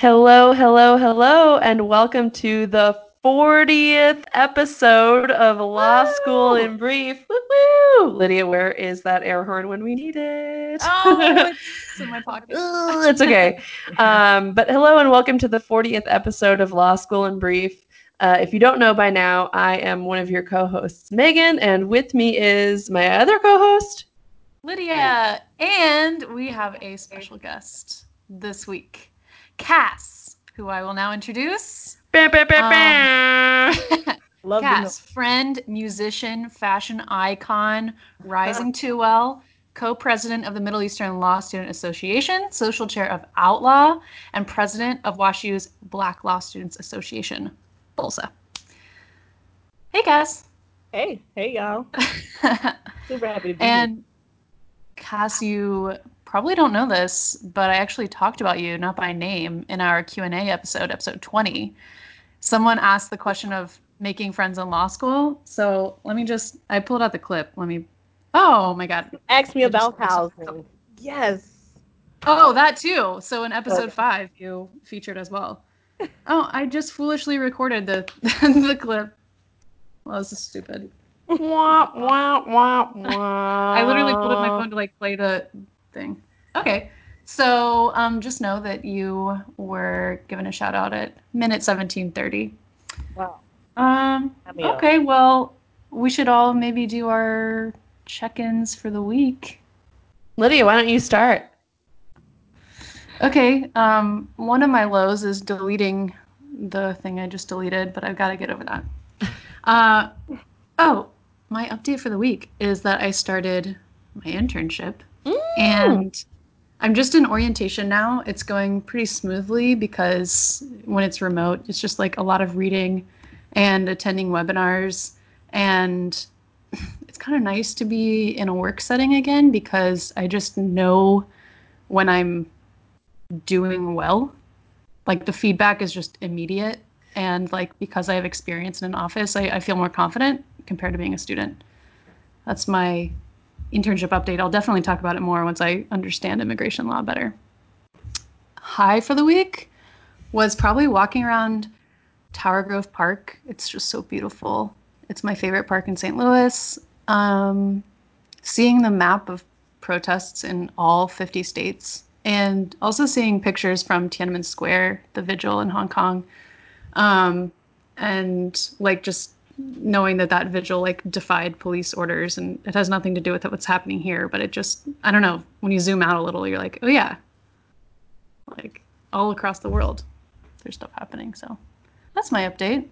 Hello, hello, hello, and welcome to the 40th episode of Law Woo! School in Brief. Woo-woo! Lydia, where is that air horn when we need it? Oh, it's in my pocket. It's okay. Um, but hello and welcome to the 40th episode of Law School in Brief. Uh, if you don't know by now, I am one of your co-hosts, Megan, and with me is my other co-host, Lydia, and we have a special guest this week, Cass, who I will now introduce. Bah, bah, bah, Um. Love Cass, friend, musician, fashion icon, rising too well, co-president of the Middle Eastern Law Student Association, social chair of Outlaw, and president of WashU's Black Law Students Association, BLSA. Hey, Cass. Hey, hey y'all. Super happy to be here. And Cass, you probably don't know this, but I actually talked about you, not by name, in our Q and A episode, episode twenty. Someone asked the question of making friends in law school. So let me just, I pulled out the clip. Let me, oh my God. Ask me about housing. Yes. Oh, that too. So in episode Okay. five, you featured as well. Oh, I just foolishly recorded the the clip. Well, this is stupid. wah, wah, wah, wah. I literally pulled up my phone to like play the thing. Okay. So um, just know that you were given a shout out at minute 1730. Wow. Um, Hat me up. okay, well, we should all maybe do our check ins for the week. Lydia, why don't you start? Okay, um, one of my lows is deleting the thing I just deleted, but I've got to get over that. Uh, oh, my update for the week is that I started my internship Mm. and I'm just in orientation now. It's going pretty smoothly because when it's remote, it's just like a lot of reading and attending webinars. And it's kind of nice to be in a work setting again because I just know when I'm doing well. Like the feedback is just immediate. And like because I have experience in an office, I, I feel more confident compared to being a student. That's my internship update. I'll definitely talk about it more once I understand immigration law better. High for the week was probably walking around Tower Grove Park. It's just so beautiful. It's my favorite park in St. Louis. Um, seeing the map of protests in all 50 states and also seeing pictures from Tiananmen Square, the vigil in Hong Kong. Um, and like just knowing that that vigil like defied police orders and it has nothing to do with what's happening here, but it just, I don't know, when you zoom out a little, you're like, oh yeah, like all across the world, there's stuff happening. So that's my update.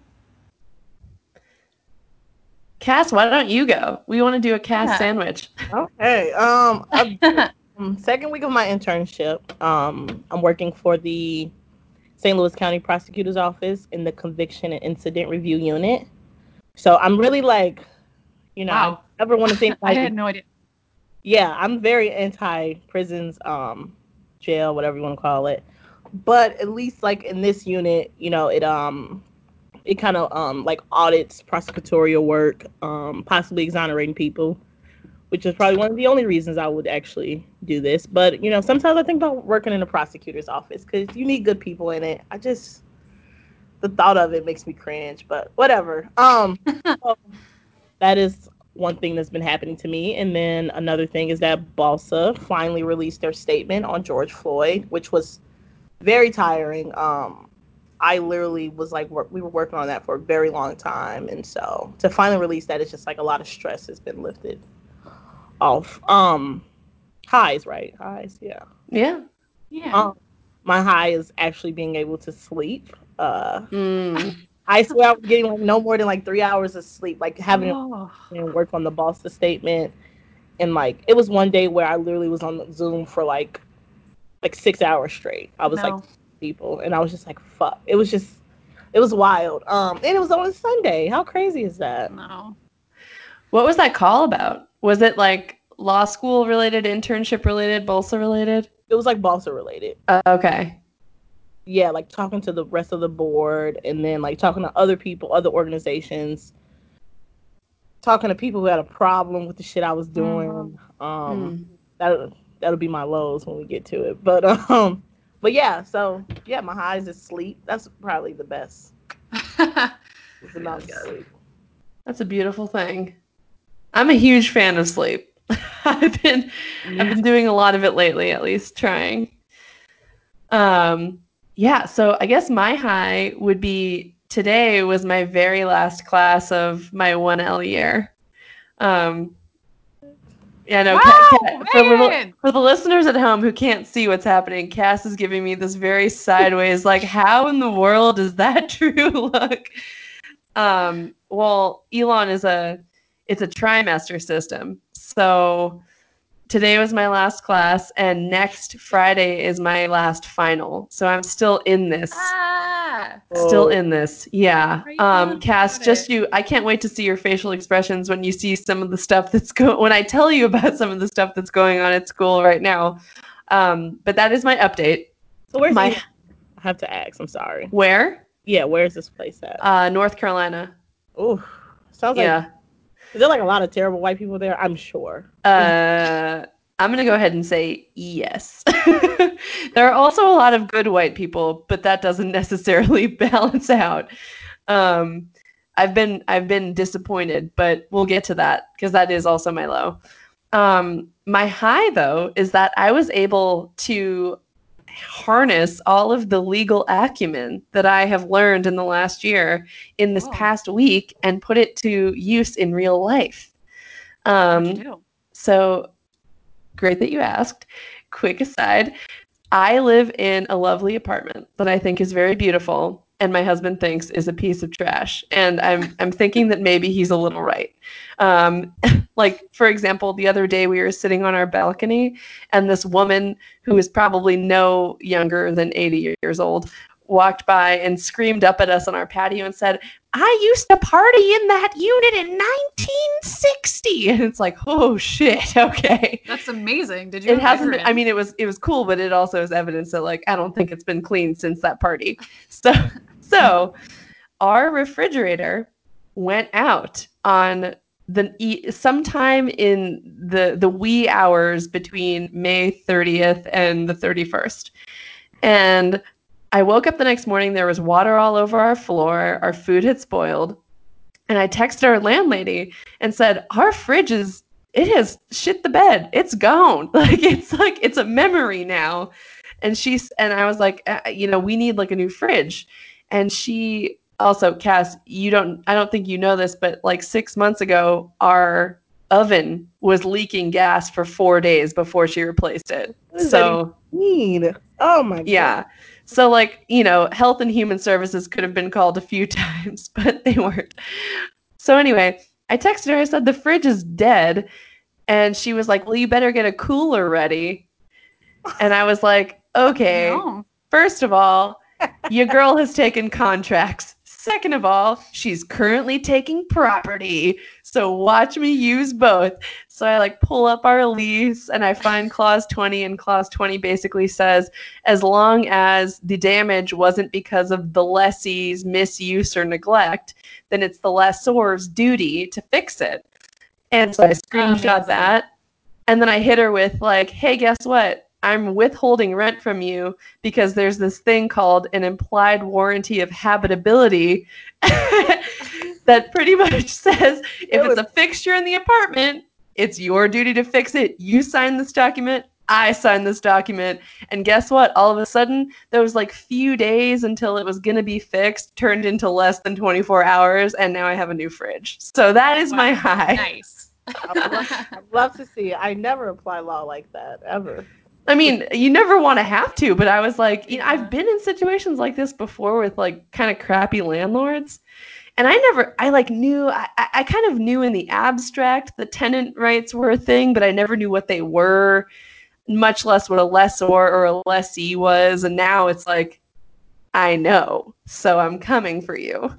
Cass, why don't you go? We want to do a Cass Yeah. sandwich. Okay. Um, um, second week of my internship. Um, I'm working for the St. Louis County Prosecutor's Office in the Conviction and Incident Review Unit. So I'm really like, you know, Wow. I never want to think I had no idea. yeah, I'm very anti prisons, um, jail, whatever you want to call it. But at least like in this unit, you know, it um it kind of um like audits prosecutorial work, um, possibly exonerating people, which is probably one of the only reasons I would actually do this. But you know, sometimes I think about working in a prosecutor's office because you need good people in it. I just the thought of it makes me cringe, but whatever. Um, so that is one thing that's been happening to me. And then another thing is that BLSA finally released their statement on George Floyd, which was very tiring. Um, I literally was like, wor- we were working on that for a very long time. And so to finally release that, it's just like a lot of stress has been lifted off. Um, highs, right? Highs, yeah. Yeah. Yeah. Um, my high is actually being able to sleep. Uh, Mm. I swear I was getting like no more than like three hours of sleep, like having Oh. and work on the BLSA statement. And like it was one day where I literally was on Zoom for like like six hours straight. I was No. like people and I was just like fuck. It was just it was wild. Um and it was on a Sunday. How crazy is that? no. What was that call about? Was it like law school related, internship related, BLSA related? It was like BLSA related. Uh, okay. Yeah, like talking to the rest of the board and then like talking to other people, other organizations, talking to people who had a problem with the shit I was doing. Um Mm. that that'll be my lows when we get to it. But um, but yeah, so yeah, my highs is sleep. That's probably the best. It's the Yes. sleep. That's a beautiful thing. I'm a huge fan of sleep. I've been I've been doing a lot of it lately, at least trying. Um yeah, so I guess my high would be today was my very last class of my 1L year. Um yeah, no, Wow, Ca- for, the, for the listeners at home who can't see what's happening, Cass is giving me this very sideways, like, how in the world is that true look? Um, well, Elon is a it's a trimester system. So today was my last class and next Friday is my last final. So I'm still in this. Ah, Still Oh. in this. Yeah. Um Cass, just it? you I can't wait to see your facial expressions when you see some of the stuff that's go when I tell you about some of the stuff that's going on at school right now. Um, but that is my update. So where's My my? I have to ask. I'm sorry. where? Yeah, where's this place at? Uh North Carolina. Oh, sounds like. Is there like a lot of terrible white people there? I'm sure. Uh, I'm gonna go ahead and say yes. there are also a lot of good white people, but that doesn't necessarily balance out. Um, I've been I've been disappointed, but we'll get to that because that is also my low. Um, my high though is that I was able to harness all of the legal acumen that I have learned in the last year in this Oh. past week and put it to use in real life. Um, so great that you asked. Quick aside, I live in a lovely apartment that I think is very beautiful and my husband thinks is a piece of trash. And I'm I'm thinking that maybe he's a little right. Um, like for example, the other day we were sitting on our balcony and this woman who is probably no younger than 80 years old walked by and screamed up at us on our patio and said, I used to party in that unit in 1960. And it's like, oh shit, okay. That's amazing. Did you? It hasn't been? I mean, it was it was cool, but it also is evidence that like I don't think it's been cleaned since that party. So so our refrigerator went out on the e- sometime in the the wee hours between May 30th and the 31st. And I woke up the next morning there was water all over our floor, our food had spoiled. And I texted our landlady and said, "Our fridge is it has shit the bed. It's gone. Like it's like it's a memory now." And she's and I was like, uh, "You know, we need like a new fridge." And she also, Cass, you don't I don't think you know this, but like 6 months ago our oven was leaking gas for 4 days before she replaced it. So, Mean. Oh my god. yeah. So like, you know, health and human services could have been called a few times, but they weren't. So anyway, I texted her, I said the fridge is dead. And she was like, Well, you better get a cooler ready. And I was like, Okay. No. First of all, your girl has taken contracts. Second of all, she's currently taking property. So watch me use both. So I like pull up our lease and I find clause 20 and clause 20 basically says as long as the damage wasn't because of the lessee's misuse or neglect, then it's the lessor's duty to fix it. And so I screenshot that and then I hit her with like, "Hey, guess what? I'm withholding rent from you because there's this thing called an implied warranty of habitability that pretty much says if it's a fixture in the apartment, it's your duty to fix it. You sign this document, I sign this document, and guess what? All of a sudden, those like few days until it was gonna be fixed turned into less than 24 hours, and now I have a new fridge. So that is my high. Nice. I'd love, love to see it. I never apply law like that ever. I mean, you never want to have to, but I was like, you know, I've been in situations like this before with like kind of crappy landlords. And I never, I like knew, I, I I kind of knew in the abstract the tenant rights were a thing, but I never knew what they were, much less what a lessor or a lessee was. And now it's like, I know, so I'm coming for you.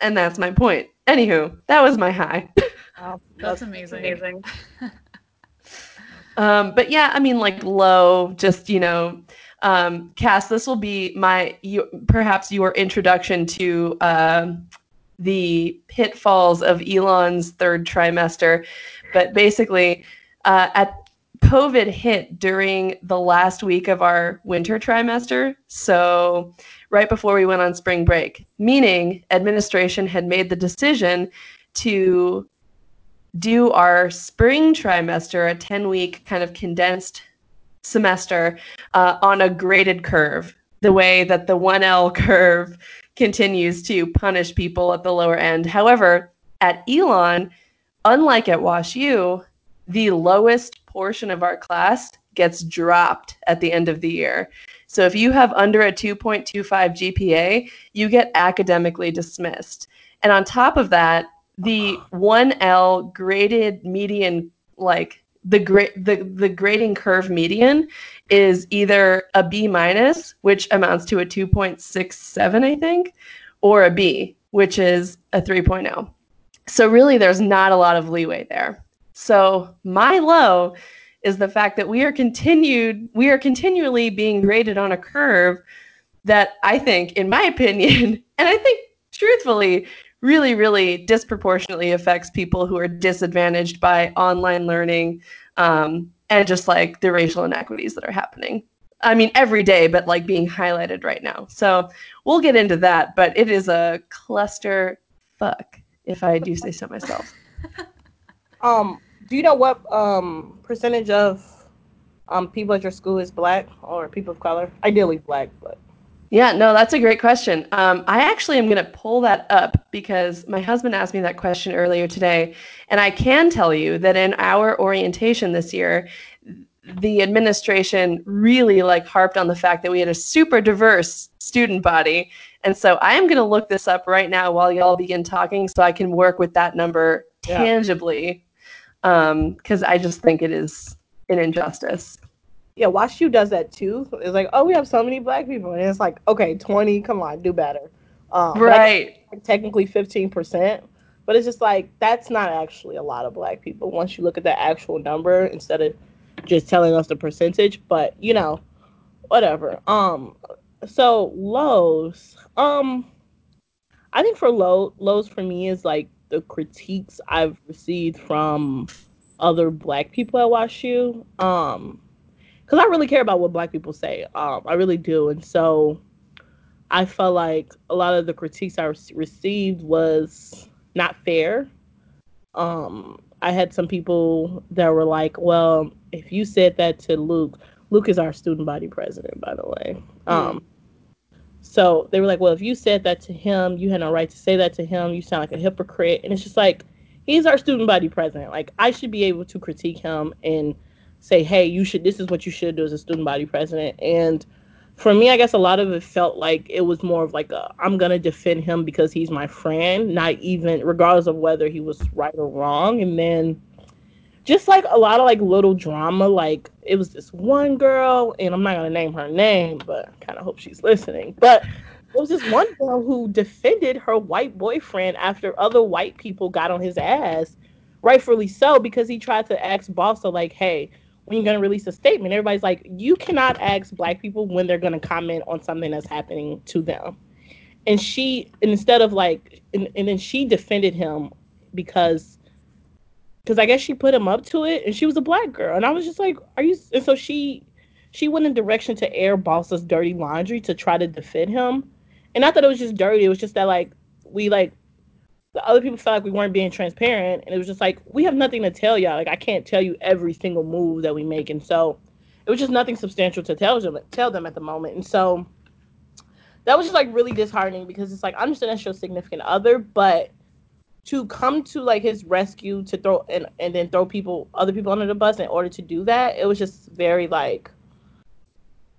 And that's my point. Anywho, that was my high. Wow, That's amazing. Um, but yeah, I mean, like low, just you know, um, Cass. This will be my you, perhaps your introduction to um the pitfalls of Elon's third trimester. But basically, uh, at COVID hit during the last week of our winter trimester. So, right before we went on spring break, meaning administration had made the decision to do our spring trimester, a 10 week kind of condensed semester, uh, on a graded curve, the way that the 1L curve continues to punish people at the lower end. However, at Elon, unlike at WashU, the lowest portion of our class gets dropped at the end of the year. So if you have under a 2.25 GPA, you get academically dismissed. And on top of that, the 1L graded median like the grade the, the grading curve median is either a B minus, which amounts to a 2.67, I think, or a B, which is a 3.0. So really there's not a lot of leeway there. So my low is the fact that we are continued we are continually being graded on a curve that I think, in my opinion, and I think truthfully, really, really disproportionately affects people who are disadvantaged by online learning um, and just like the racial inequities that are happening. I mean, every day, but like being highlighted right now. So we'll get into that, but it is a cluster fuck, if I do say so myself. Um, do you know what um percentage of um people at your school is black or people of color? Ideally black, but Yeah, no, that's a great question. Um, I actually am going to pull that up because my husband asked me that question earlier today. And I can tell you that in our orientation this year, the administration really like harped on the fact that we had a super diverse student body. And so I am going to look this up right now while y'all begin talking so I can work with that number Yeah. tangibly because I just think it is an injustice. Yeah, WashU does that too. It's like, oh, we have so many black people, and it's like, okay, twenty, come on, do better. Um, but I guess Right. like technically fifteen percent, but it's just like that's not actually a lot of black people once you look at the actual number instead of just telling us the percentage. But you know, whatever. Um, so lows. Um, I think for low lows for me is like the critiques I've received from other black people at WashU. Um, because I really care about what black people say. Um, I really do, and so I felt like a lot of the critiques I re- received was not fair. Um, I had some people that were like, "Well, if you said that to Luke, Luke is our student body president, by the way." Um, so they were like, "Well, if you said that to him, you had no right to say that to him. You sound like a hypocrite." And it's just like, he's our student body president. Like, I should be able to critique him and say, "Hey, you should. This is what you should do as a student body president." And for me, I guess a lot of it felt like it was more of like I'm gonna defend him because he's my friend, not even regardless of whether he was right or wrong. And then just like a lot of like little drama, like it was this one girl, and I'm not gonna name her name, but kind of hope she's listening. But it was this one girl who defended her white boyfriend after other white people got on his ass, rightfully so, because he tried to ask BLSA like, "Hey, when you're gonna release a statement?" Everybody's like, "You cannot ask black people when they're gonna comment on something that's happening to them." And she, instead of like, and, and then she defended him because because I guess she put him up to it, and she was a black girl, and I was just like, "Are you?" And so she she went in direction to air BLSA's dirty laundry to try to defend him, and not that it was just dirty, it was just that like we like the other people felt like we weren't being transparent, and it was just like we have nothing to tell y'all. Like I can't tell you every single move that we make, and so it was just nothing substantial to tell them tell them at the moment, and so that was just like really disheartening because it's like I understand that's your significant other, but to come to like his rescue to throw and and then throw people other people under the bus in order to do that it was just very like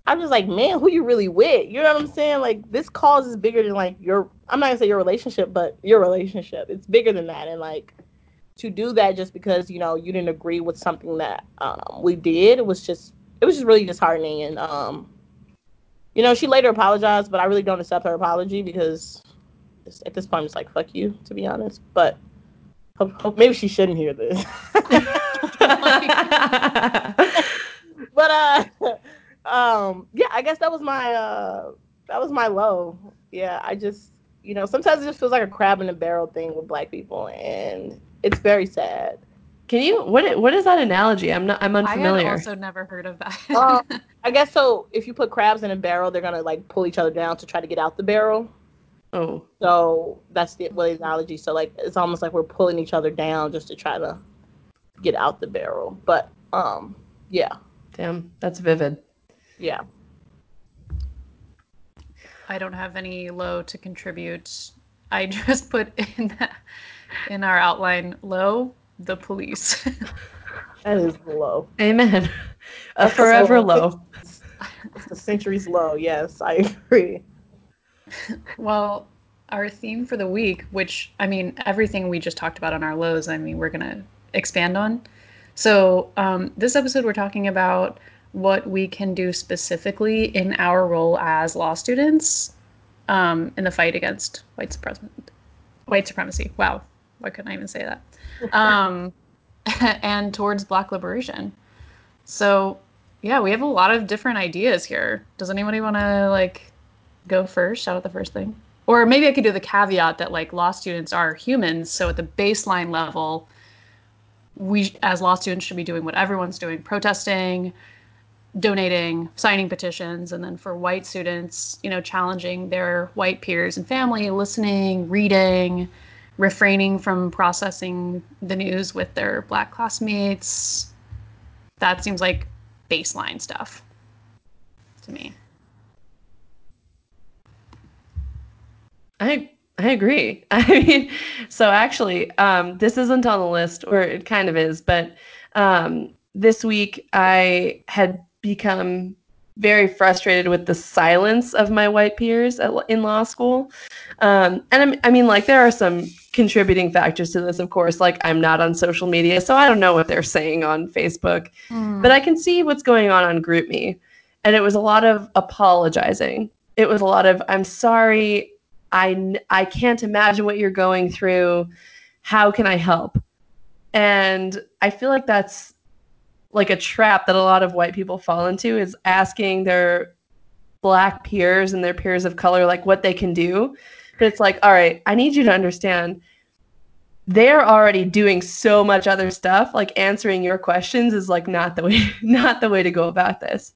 i'm just like man who you really with? You know what i'm saying? Like this cause is bigger than like your i'm not gonna say your relationship but your relationship. It's bigger than that. And like to do that just because you know you didn't agree with something that um, we did it was just it was just really disheartening. And um you know she later apologized but i really don't accept her apology because at this point it's like fuck you to be honest. But hope, hope maybe she shouldn't hear this. But uh um yeah i guess that was my uh that was my low yeah i just you know sometimes it just feels like a crab in a barrel thing with black people and it's very sad Can you what what is that analogy? I'm not I'm unfamiliar. I had also never heard of that. Uh, I guess so. If you put crabs in a barrel, they're gonna like pull each other down to try to get out the barrel. oh, So that's the what the analogy. So like it's almost like we're pulling each other down just to try to get out the barrel. But um, yeah, damn, that's vivid. Yeah. I don't have any low to contribute. I just put in in our outline low the police. That is low. Amen. A That's forever low. low. It's the century's low. Yes, I agree. well, our theme for the week, which I mean everything we just talked about on our lows, I mean we're gonna expand on. So um, this episode we're talking about what we can do specifically in our role as law students um, in the fight against white supremacy. White supremacy. Wow, why couldn't I even say that? Um, and towards Black liberation. So, yeah, we have a lot of different ideas here. Does anybody want to like go first? Shout out the first thing, or maybe I could do the caveat that like law students are humans. So at the baseline level, we as law students should be doing what everyone's doing: protesting, donating, signing petitions, and then for white students, you know, challenging their white peers and family, listening, reading, refraining from processing the news with their black classmates. That seems like baseline stuff to me. I I agree. I mean, so actually, um, this isn't on the list, or it kind of is, but um, this week I had become very frustrated with the silence of my white peers at, in law school. Um, and I'm, I mean, like, there are some contributing factors to this, of course. Like, I'm not on social media, so I don't know what they're saying on Facebook, but I can see what's going on on GroupMe. And it was a lot of apologizing. It was a lot of, I'm sorry, I, I can't imagine what you're going through. How can I help? And I feel like that's like a trap that a lot of white people fall into is asking their black peers and their peers of color like what they can do. But it's like, all right, I need you to understand they're already doing so much other stuff. Like answering your questions is like not the way not the way to go about this.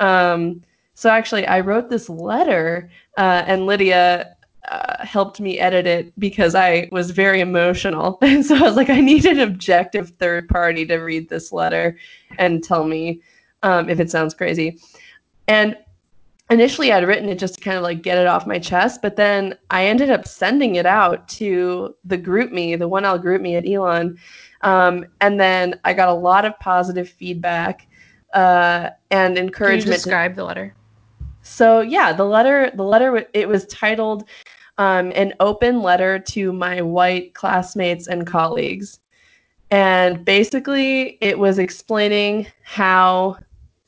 Um, so actually, I wrote this letter, uh, and Lydia uh, helped me edit it because I was very emotional. And so I was like, I need an objective third party to read this letter and tell me um, if it sounds crazy. And initially, I'd written it just to kind of like get it off my chest, but then I ended up sending it out to the GroupMe, the 1L GroupMe at Elon. Um, and then I got a lot of positive feedback uh, and Can you encouragement. describe the letter? so yeah, the letter, the letter, it was titled um, "An Open Letter to My White Classmates and Colleagues," and basically, it was explaining how.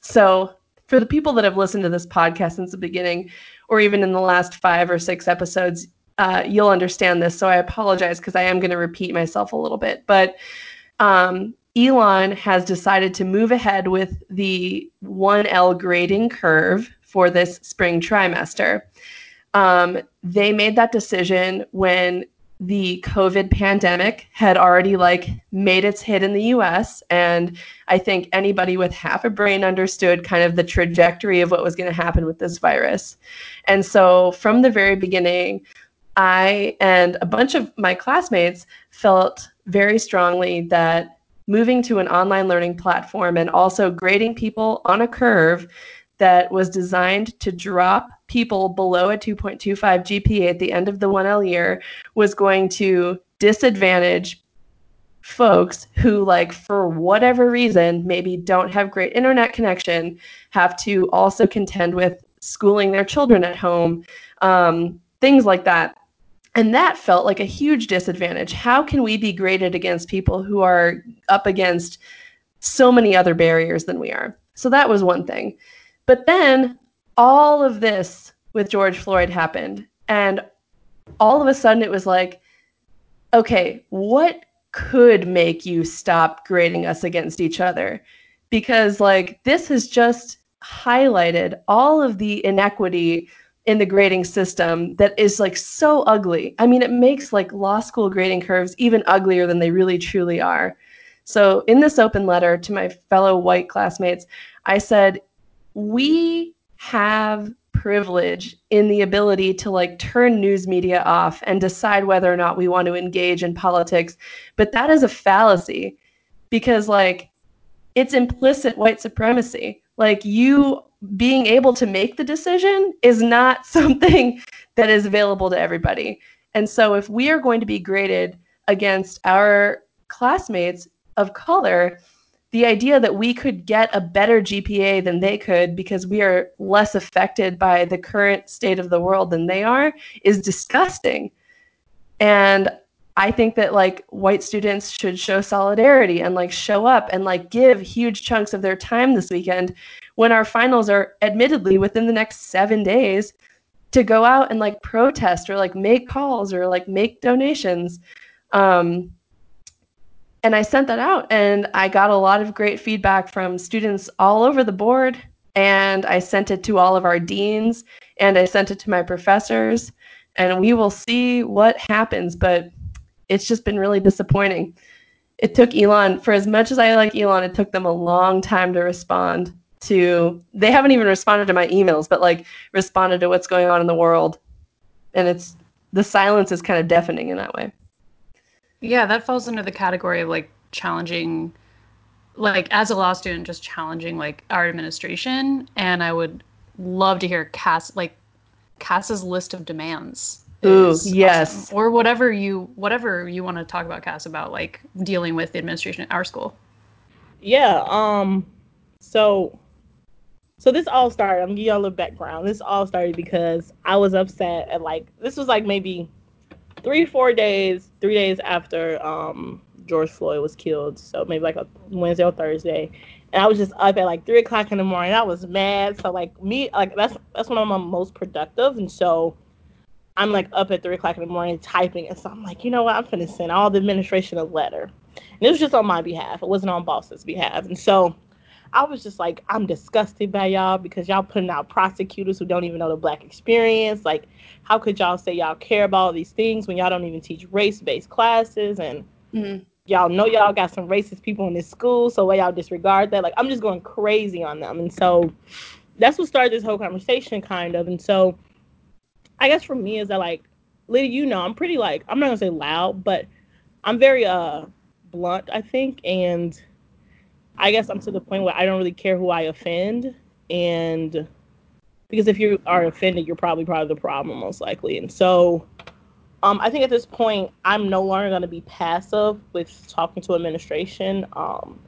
So, for the people that have listened to this podcast since the beginning, or even in the last five or six episodes, uh, you'll understand this. So I apologize because I am going to repeat myself a little bit, but um, Elon has decided to move ahead with the 1L grading curve for this spring trimester. Um, they made that decision when the COVID pandemic had already like made its hit in the US. And I think anybody with half a brain understood kind of the trajectory of what was going to happen with this virus. And so from the very beginning, I and a bunch of my classmates felt very strongly that moving to an online learning platform and also grading people on a curve that was designed to drop people below a 2.25 GPA at the end of the 1L year was going to disadvantage folks who like for whatever reason maybe don't have great internet connection have to also contend with schooling their children at home um, things like that and that felt like a huge disadvantage. How can we be graded against people who are up against so many other barriers than we are? So that was one thing. But then all of this with George Floyd happened. And all of a sudden it was like, okay, what could make you stop grading us against each other? Because, like, this has just highlighted all of the inequity in the grading system that is like so ugly. I mean, it makes like law school grading curves even uglier than they really truly are. So, in this open letter to my fellow white classmates, I said, We have privilege in the ability to like turn news media off and decide whether or not we want to engage in politics. But that is a fallacy because, like, it's implicit white supremacy. Like, you being able to make the decision is not something that is available to everybody. And so, if we are going to be graded against our classmates of color, the idea that we could get a better GPA than they could because we are less affected by the current state of the world than they are is disgusting. And I think that like white students should show solidarity and like show up and like give huge chunks of their time this weekend when our finals are admittedly within the next 7 days to go out and like protest or like make calls or like make donations. Um, and I sent that out and I got a lot of great feedback from students all over the board. And I sent it to all of our deans and I sent it to my professors. And we will see what happens. But it's just been really disappointing. It took Elon, for as much as I like Elon, it took them a long time to respond to. They haven't even responded to my emails, but like responded to what's going on in the world. And it's the silence is kind of deafening in that way. Yeah, that falls under the category of like challenging, like as a law student, just challenging like our administration. And I would love to hear Cass, like Cass's list of demands. Ooh, yes. Awesome. Or whatever you whatever you want to talk about, Cass, about like dealing with the administration at our school. Yeah. Um. So. So this all started. I'm gonna give y'all a little background. This all started because I was upset at like this was like maybe three, four days, three days after um, George Floyd was killed. So maybe like a Wednesday or Thursday. And I was just up at like three o'clock in the morning. I was mad. So like me, like that's that's when I'm most productive. And so I'm like up at three o'clock in the morning typing. And so I'm like, you know what? I'm gonna send all the administration a letter. And it was just on my behalf. It wasn't on BLSA's behalf. And so I was just like, I'm disgusted by y'all because y'all putting out prosecutors who don't even know the black experience. Like, how could y'all say y'all care about all these things when y'all don't even teach race based classes and mm-hmm. y'all know y'all got some racist people in this school, so why y'all disregard that? Like, I'm just going crazy on them. And so that's what started this whole conversation, kind of. And so I guess for me is that like, Lydia, you know, I'm pretty like, I'm not gonna say loud, but I'm very uh blunt, I think, and I guess I'm to the point where I don't really care who I offend, and because if you are offended, you're probably part of the problem most likely. And so, um, I think at this point, I'm no longer going to be passive with talking to administration. Um,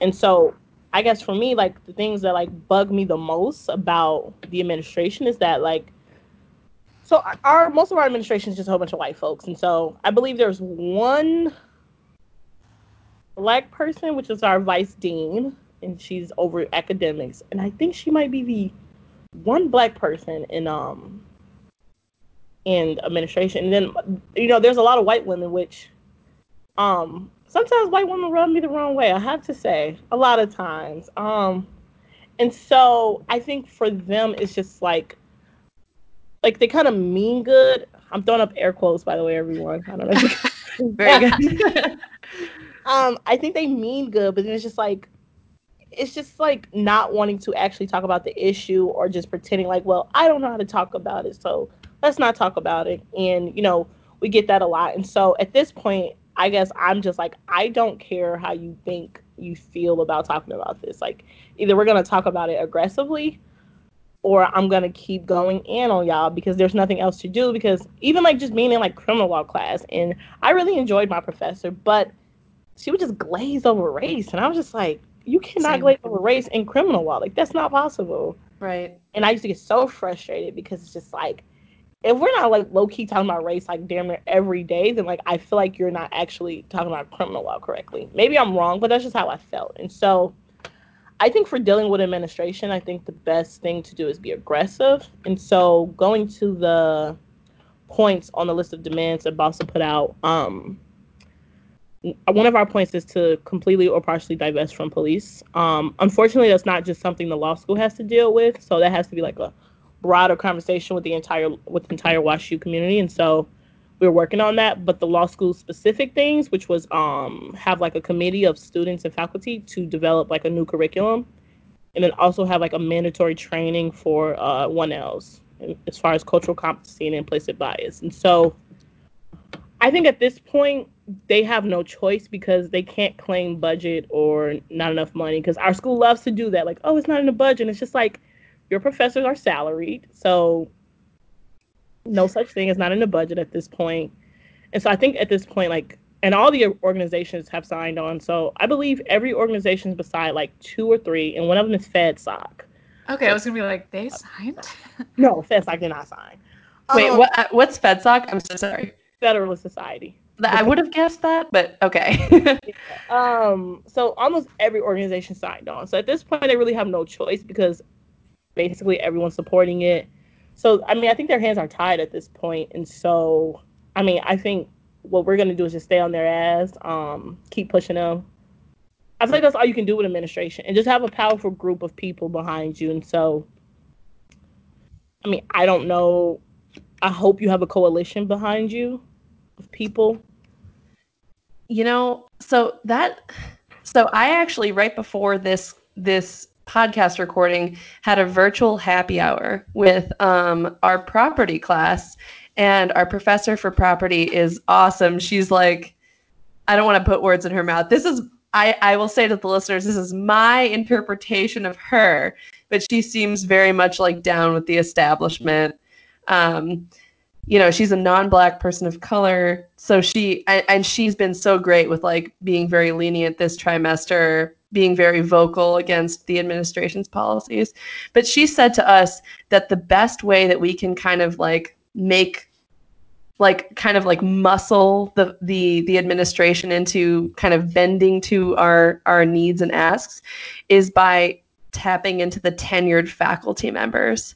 and so, I guess for me, like the things that like bug me the most about the administration is that like so our most of our administration is just a whole bunch of white folks and so i believe there's one black person, which is our vice dean, and she's over academics. And I think she might be the one black person in um in administration. And then you know, there's a lot of white women, which um sometimes white women rub me the wrong way. I have to say, a lot of times. Um, and so I think for them, it's just like like they kind of mean good. I'm throwing up air quotes, by the way, everyone. I don't know. Very good. um, I think they mean good, but then it's just like it's just like not wanting to actually talk about the issue or just pretending like, well, I don't know how to talk about it, so let's not talk about it. And you know, we get that a lot. And so at this point, I guess I'm just like, I don't care how you think you feel about talking about this. Like, either we're gonna talk about it aggressively or I'm gonna keep going in on y'all because there's nothing else to do. Because even like just being in like criminal law class, and I really enjoyed my professor, but she would just glaze over race, and I was just like, you cannot Same. glaze over race in criminal law. Like that's not possible. Right. And I used to get so frustrated because it's just like, if we're not like low key talking about race like damn near every day, then like I feel like you're not actually talking about criminal law correctly. Maybe I'm wrong, but that's just how I felt. And so I think for dealing with administration, I think the best thing to do is be aggressive. And so going to the points on the list of demands that Boston put out, um, one of our points is to completely or partially divest from police. Um, unfortunately, that's not just something the law school has to deal with. So that has to be like a broader conversation with the entire with the entire WashU community. And so we are working on that. But the law school specific things, which was um have like a committee of students and faculty to develop like a new curriculum, and then also have like a mandatory training for uh, 1Ls as far as cultural competency and implicit bias. And so I think at this point they have no choice because they can't claim budget or not enough money because our school loves to do that. Like, oh, it's not in the budget. It's just like your professors are salaried, so no such thing as not in the budget at this point. And so I think at this point, like, and all the organizations have signed on. So I believe every organization beside like two or three, and one of them is FedSoc. Okay, I was gonna be like, they signed? no, FedSoc did not sign. Wait, um, what? Uh, what's FedSoc? I'm so sorry. Federalist Society. I would have guessed that, but okay. um, so almost every organization signed on. So at this point, they really have no choice because basically everyone's supporting it. So I mean, I think their hands are tied at this point, and so I mean, I think what we're gonna do is just stay on their ass, um, keep pushing them. I feel like that's all you can do with administration, and just have a powerful group of people behind you. And so, I mean, I don't know. I hope you have a coalition behind you of people you know, so that so I actually right before this this podcast recording had a virtual happy hour with um, our property class and our professor for property is awesome. She's like I don't want to put words in her mouth. This is I, I will say to the listeners, this is my interpretation of her, but she seems very much like down with the establishment. Um, you know she's a non-black person of color. So she and, and she's been so great with like being very lenient this trimester being very vocal against the administration's policies. But she said to us that the best way that we can kind of like make like kind of like muscle the the the administration into kind of bending to our our needs and asks is by tapping into the tenured faculty members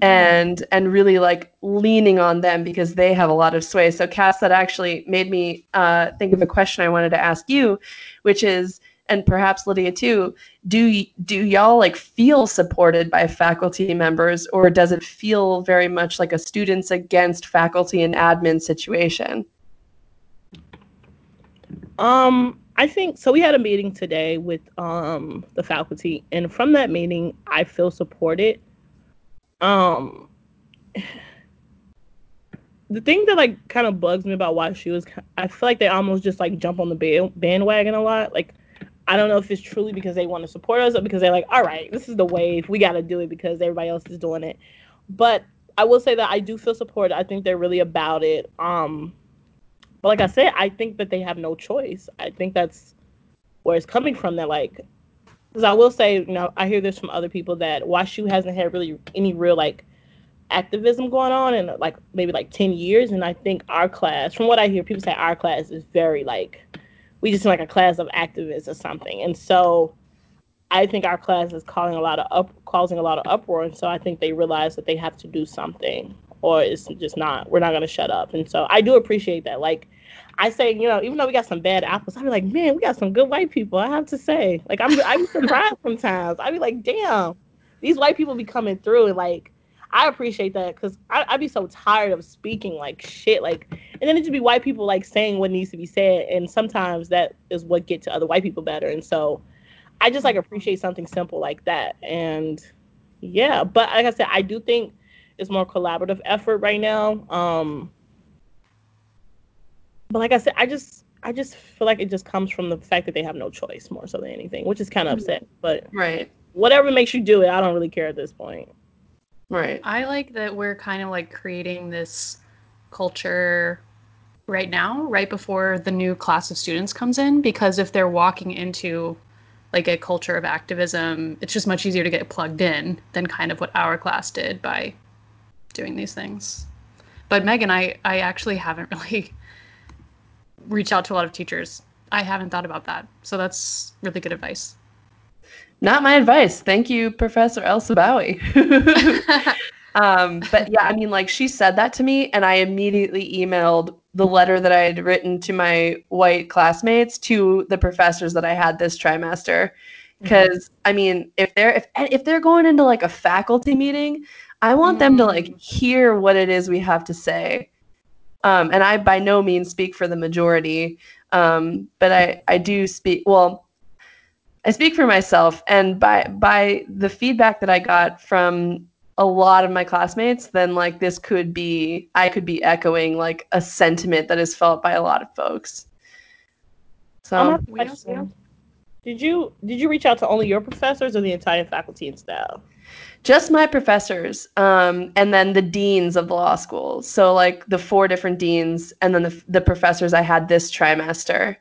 and and really like leaning on them because they have a lot of sway. So Cass, that actually made me uh, think of a question I wanted to ask you, which is, and perhaps Lydia too, do do y'all like feel supported by faculty members, or does it feel very much like a students against faculty and admin situation? Um, I think so. We had a meeting today with um the faculty, and from that meeting, I feel supported um, the thing that like kind of bugs me about why she was, I feel like they almost just like jump on the bandwagon a lot. Like, I don't know if it's truly because they want to support us or because they're like, all right, this is the wave. We got to do it because everybody else is doing it. But I will say that I do feel supported. I think they're really about it. Um, but like I said, I think that they have no choice. I think that's where it's coming from. That like because I will say, you know, I hear this from other people that WashU hasn't had really any real like activism going on in like maybe like 10 years. And I think our class, from what I hear, people say our class is very like, we just like a class of activists or something. And so I think our class is causing a lot of up, causing a lot of uproar. And so I think they realize that they have to do something or it's just not, we're not going to shut up. And so I do appreciate that. Like, I say, you know, even though we got some bad apples, I'd be like, man, we got some good white people. I have to say, like, I'm I'm surprised sometimes. I'd be like, damn, these white people be coming through, and like, I appreciate that because I'd be so tired of speaking like shit, like, and then it just be white people like saying what needs to be said, and sometimes that is what get to other white people better, and so I just like appreciate something simple like that, and yeah, but like I said, I do think it's more collaborative effort right now. Um, but like I said, I just I just feel like it just comes from the fact that they have no choice more so than anything, which is kind of upset. But right, whatever makes you do it, I don't really care at this point. Right. I like that we're kind of like creating this culture right now, right before the new class of students comes in, because if they're walking into like a culture of activism, it's just much easier to get plugged in than kind of what our class did by doing these things. But Megan, I I actually haven't really reach out to a lot of teachers. I haven't thought about that. So that's really good advice. Not my advice. Thank you, Professor Elsa Bowie. um, but yeah, I mean, like she said that to me, and I immediately emailed the letter that I had written to my white classmates to the professors that I had this trimester. Because mm-hmm. I mean, if they're if if they're going into like a faculty meeting, I want mm-hmm. them to like mm. hear what it is we have to say um, and I by no means speak for the majority, um, but I I do speak well. I speak for myself, and by by the feedback that I got from a lot of my classmates, then like this could be I could be echoing like a sentiment that is felt by a lot of folks. So Um, Did you did you reach out to only your professors or the entire faculty and staff? Just my professors, um, and then the deans of the law school. So like the four different deans, and then the the professors I had this trimester.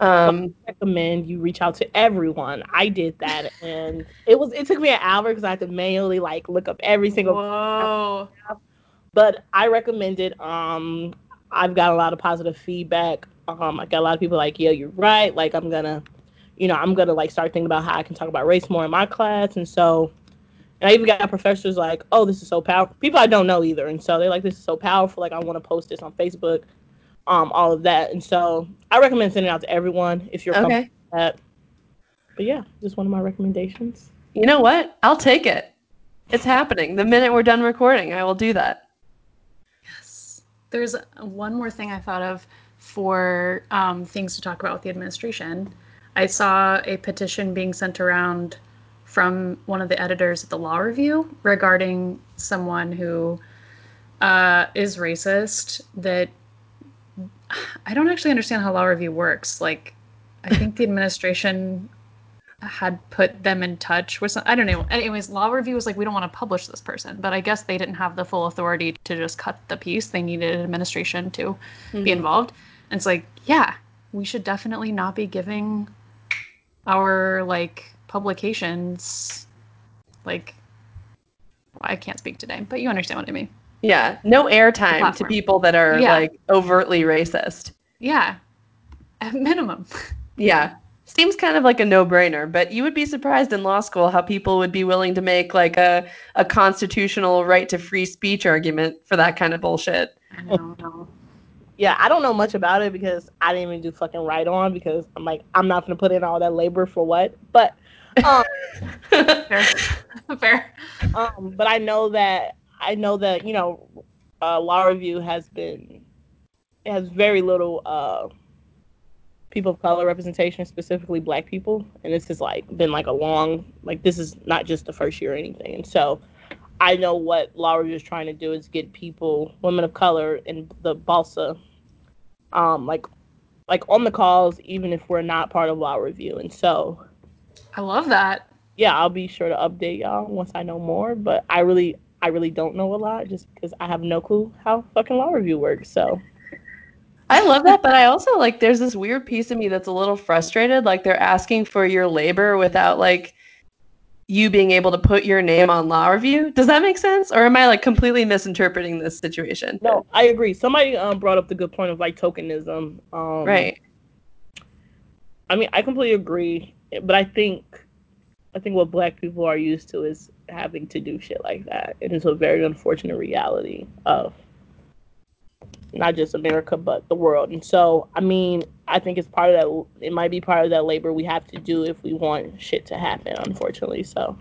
Um, recommend you reach out to everyone. I did that, and it was it took me an hour because I had to manually like look up every single. Whoa. But I recommend it. Um, I've got a lot of positive feedback. Um, I got a lot of people like, yeah, you're right. Like I'm gonna, you know, I'm gonna like start thinking about how I can talk about race more in my class, and so. And I even got professors like, oh, this is so powerful. People I don't know either, and so they're like, this is so powerful. Like I want to post this on Facebook, um, all of that, and so I recommend sending it out to everyone if you're comfortable okay. with that. But yeah, just one of my recommendations. You know what? I'll take it. It's happening. The minute we're done recording, I will do that. Yes. There's one more thing I thought of for um, things to talk about with the administration. I saw a petition being sent around from one of the editors at the Law Review regarding someone who uh, is racist. That I don't actually understand how Law Review works. Like, I think the administration had put them in touch with some, I don't know. Anyways, Law Review was like, we don't want to publish this person, but I guess they didn't have the full authority to just cut the piece. They needed administration to be Mhm. involved. And it's like, yeah, we should definitely not be giving our like publications like I can't speak today, but you understand what I mean. Yeah, no airtime to people that are Yeah. like overtly racist. Yeah. At minimum. Yeah. Seems kind of like a no-brainer, but you would be surprised in law school how people would be willing to make like a, a constitutional right to free speech argument for that kind of bullshit. I don't know. Yeah, I don't know much about it because I didn't even do fucking write on because I'm like I'm not gonna put in all that labor for what. But um, Fair. Fair. um, but I know that I know that you know, uh, law review has been has very little uh people of color representation, specifically Black people, and this has like been like a long like this is not just the first year or anything, and so. I know what law review is trying to do is get people, women of color, in the BLSA, um, like, like on the calls, even if we're not part of law review. And so, I love that. yeah, I'll be sure to update y'all once I know more. But I really, I really don't know a lot just because I have no clue how fucking law review works. So, I love that, but I also like there's this weird piece of me that's a little frustrated. Like they're asking for your labor without like you being able to put your name on law review. Does that make sense? Or am I like completely misinterpreting this situation? no, I agree. Somebody um, brought up the good point of like tokenism. Um, Right. I mean, I completely agree, but I think, I think what Black people are used to is having to do shit like that. And It is a very unfortunate reality of not just America but the world. And so, I mean, I think it's part of that. It might be part of that labor we have to do if we want shit to happen. Unfortunately, so.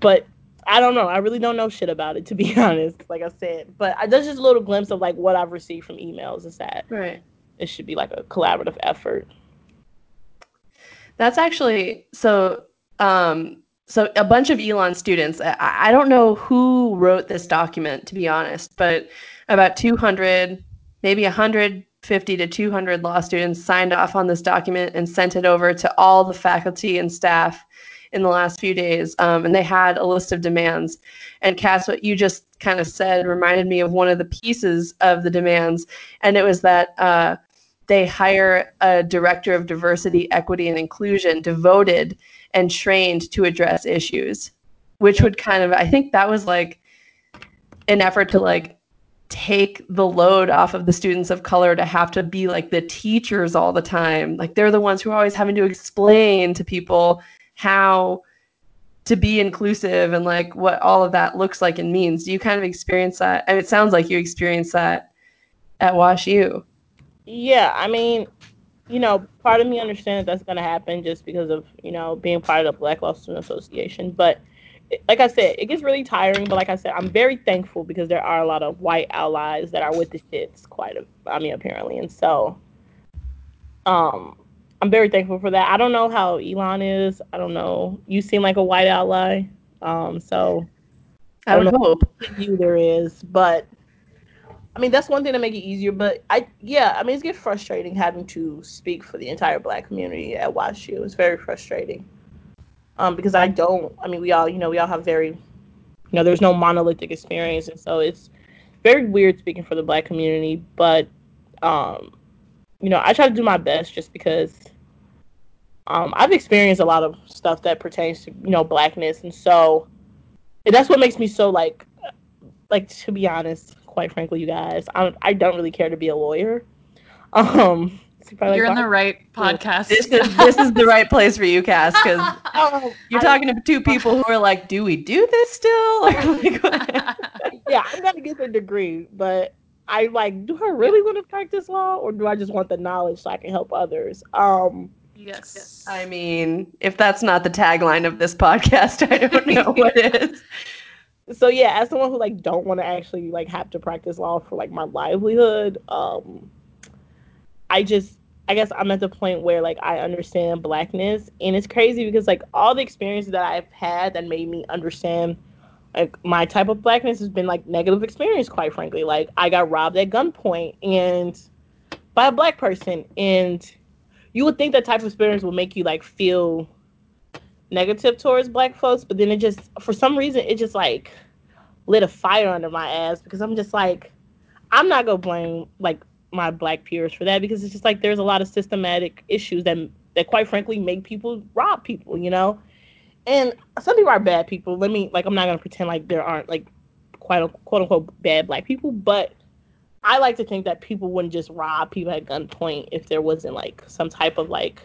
But I don't know. I really don't know shit about it to be honest. Like I said, but I, that's just a little glimpse of like what I've received from emails. Is that Right. it should be like a collaborative effort. That's actually so. Um, so a bunch of Elon students. I, I don't know who wrote this document, to be honest, but about 200, maybe 150 to 200 law students signed off on this document and sent it over to all the faculty and staff in the last few days. Um, and they had a list of demands. And Cass, what you just kind of said reminded me of one of the pieces of the demands, and it was that. Uh, they hire a director of diversity, equity, and inclusion devoted and trained to address issues, which would kind of, I think that was like an effort to like take the load off of the students of color to have to be like the teachers all the time. Like they're the ones who are always having to explain to people how to be inclusive and like what all of that looks like and means. Do you kind of experience that? And it sounds like you experience that at Wash U. Yeah, I mean, you know, part of me understands that's going to happen just because of, you know, being part of the Black Law Student Association. But like I said, it gets really tiring. But like I said, I'm very thankful because there are a lot of white allies that are with the shits. Quite a, I mean, apparently, and so, um, I'm very thankful for that. I don't know how Elon is. I don't know. You seem like a white ally. Um, so I, I would hope you there is, but I mean that's one thing to make it easier. But I yeah, I mean it's get frustrating having to speak for the entire black community at WashU. It's very frustrating. Um, because I don't. I mean, we all you know we all have very, you know, there's no monolithic experience, and so it's very weird speaking for the black community. But um, you know, I try to do my best just because um, I've experienced a lot of stuff that pertains to you know blackness, and so and that's what makes me so like like to be honest, quite frankly, you guys, I I don't really care to be a lawyer. Um, you're like, in the right podcast. This is this is the right place for you, Cass, because oh, you're I, talking to two people who are like, "Do we do this still?" Like, yeah, I'm gonna get the degree, but I like, do I really want to practice law, or do I just want the knowledge so I can help others? Um, Yes. I mean, if that's not the tagline of this podcast, I don't know what is. So yeah, as someone who like don't want to actually like have to practice law for like my livelihood, um I just I guess I'm at the point where like I understand blackness and it's crazy because like all the experiences that I've had that made me understand like my type of blackness has been like negative experience quite frankly. Like I got robbed at gunpoint and by a black person and you would think that type of experience would make you like feel negative towards black folks, but then it just for some reason it just like lit a fire under my ass because I'm just like I'm not gonna blame like my black peers for that because it's just like there's a lot of systematic issues that that quite frankly make people rob people, you know. And some people are bad people. Let me like I'm not gonna pretend like there aren't like quite quote unquote bad black people, but I like to think that people wouldn't just rob people at gunpoint if there wasn't like some type of like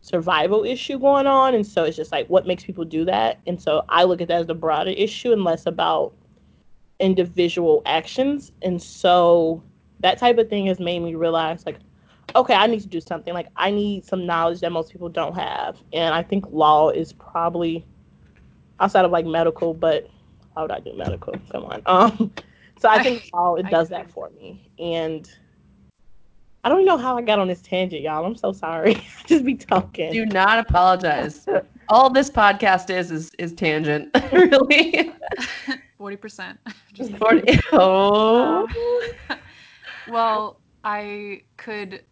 survival issue going on. And so it's just like what makes people do that. And so I look at that as the broader issue and less about individual actions. And so that type of thing has made me realize like, okay, I need to do something. Like I need some knowledge that most people don't have. And I think law is probably outside of like medical, but how would I do medical? Come on. Um so I think all it does that for me. And I don't know how I got on this tangent, y'all. I'm so sorry. Just be talking. Do not apologize. all this podcast is is is tangent, really. Forty percent. Just 40. Oh. Um, well, I could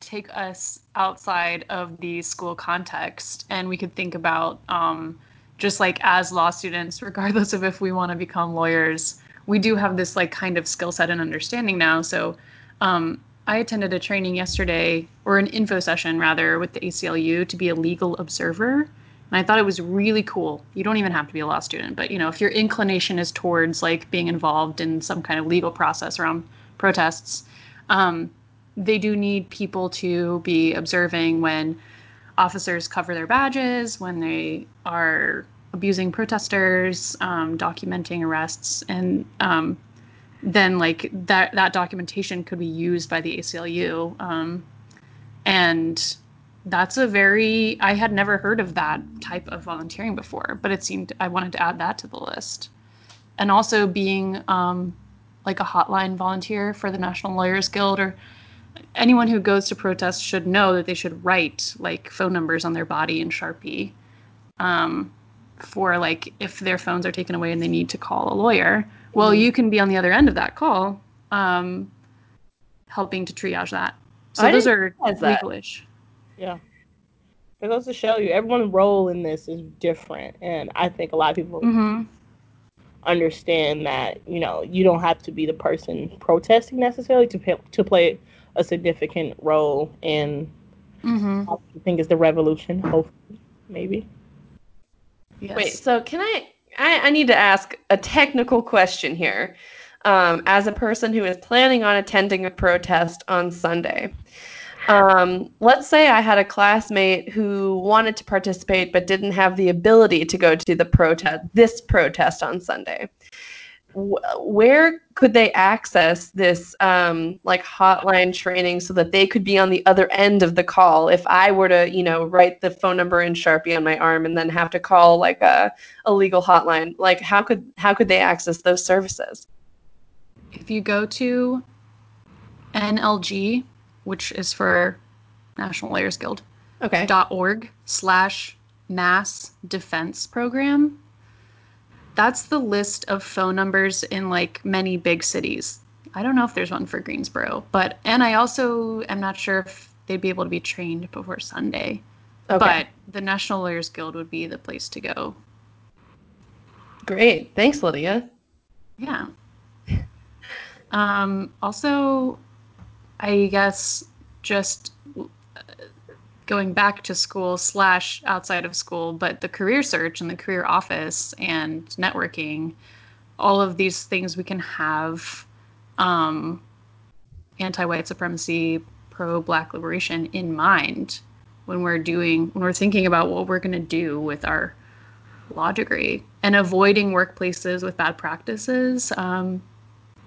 take us outside of the school context, and we could think about um, just like as law students, regardless of if we want to become lawyers we do have this like kind of skill set and understanding now. So um, I attended a training yesterday, or an info session rather, with the ACLU to be a legal observer. And I thought it was really cool. You don't even have to be a law student, but you know, if your inclination is towards like being involved in some kind of legal process around protests, um, they do need people to be observing when officers cover their badges, when they are abusing protesters, um, documenting arrests, and um, then like that that documentation could be used by the ACLU. Um, and that's a very I had never heard of that type of volunteering before, but it seemed I wanted to add that to the list. And also being um, like a hotline volunteer for the National Lawyers Guild or anyone who goes to protest should know that they should write like phone numbers on their body in Sharpie. Um, for like if their phones are taken away and they need to call a lawyer. Well, mm-hmm. you can be on the other end of that call, um, helping to triage that. So I those are legalish. Yeah. It goes to show you everyone's role in this is different, and I think a lot of people mm-hmm. understand that you know you don't have to be the person protesting necessarily to pay, to play a significant role in. Mm-hmm. I think is the revolution. Hopefully, maybe. Yes. Wait, so can I, I? I need to ask a technical question here. Um, as a person who is planning on attending a protest on Sunday, um, let's say I had a classmate who wanted to participate but didn't have the ability to go to the protest, this protest on Sunday. Wh- where could they access this um, like hotline training so that they could be on the other end of the call if I were to, you know, write the phone number in Sharpie on my arm and then have to call like a, a legal hotline? Like how could how could they access those services? If you go to NLG, which is for National Lawyers Guild, Okay. dot org slash mass defense program that's the list of phone numbers in like many big cities i don't know if there's one for greensboro but and i also am not sure if they'd be able to be trained before sunday Okay. but the national lawyers guild would be the place to go Great. Thanks, Lydia. yeah um also i guess just going back to school slash outside of school but the career search and the career office and networking all of these things we can have um, anti-white supremacy pro-black liberation in mind when we're doing when we're thinking about what we're going to do with our law degree and avoiding workplaces with bad practices um,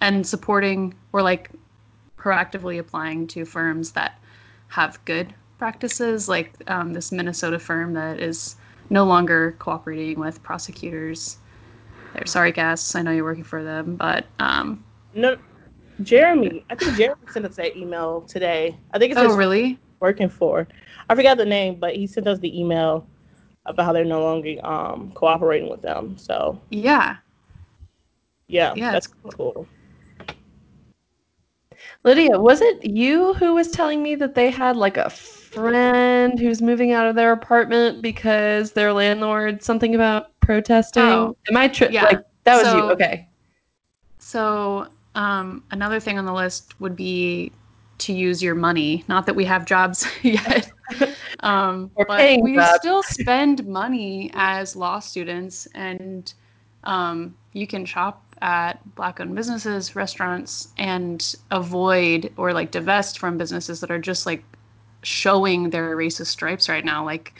and supporting or like proactively applying to firms that have good practices like um, this minnesota firm that is no longer cooperating with prosecutors they're sorry Cass i know you're working for them but um, No, Jeremy. I think Jeremy sent us that email today. I think it's oh really working for. I forgot the name, but he sent us the email about how they're no longer um cooperating with them. So yeah yeah, Yeah, that's it's cool. Lydia, was it you who was telling me that they had like a friend who's moving out of their apartment because their landlord something about protesting? Oh, Am I tri- yeah. like that was you? Okay. So, um, another thing on the list would be to use your money. Not that we have jobs yet, um, but we jobs. still spend money as law students, and um, you can shop at black-owned businesses, restaurants, and avoid or like divest from businesses that are just like showing their racist stripes right now. Like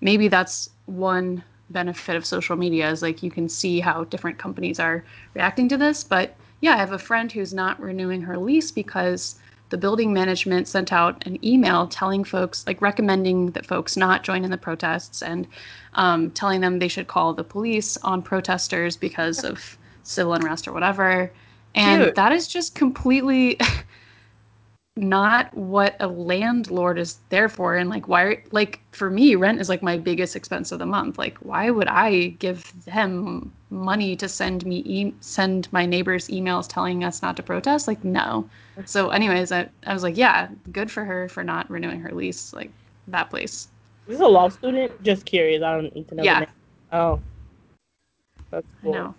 maybe that's one benefit of social media is like you can see how different companies are reacting to this but yeah i have a friend who's not renewing her lease because the building management sent out an email telling folks like recommending that folks not join in the protests and um, telling them they should call the police on protesters because of civil unrest or whatever and Dude. that is just completely not what a landlord is there for and like why like for me rent is like my biggest expense of the month like why would i give them money to send me e- send my neighbors emails telling us not to protest like no so anyways I, I was like yeah good for her for not renewing her lease like that place This is a law student. Just curious. I don't need to know. Yeah. Oh, that's i cool. know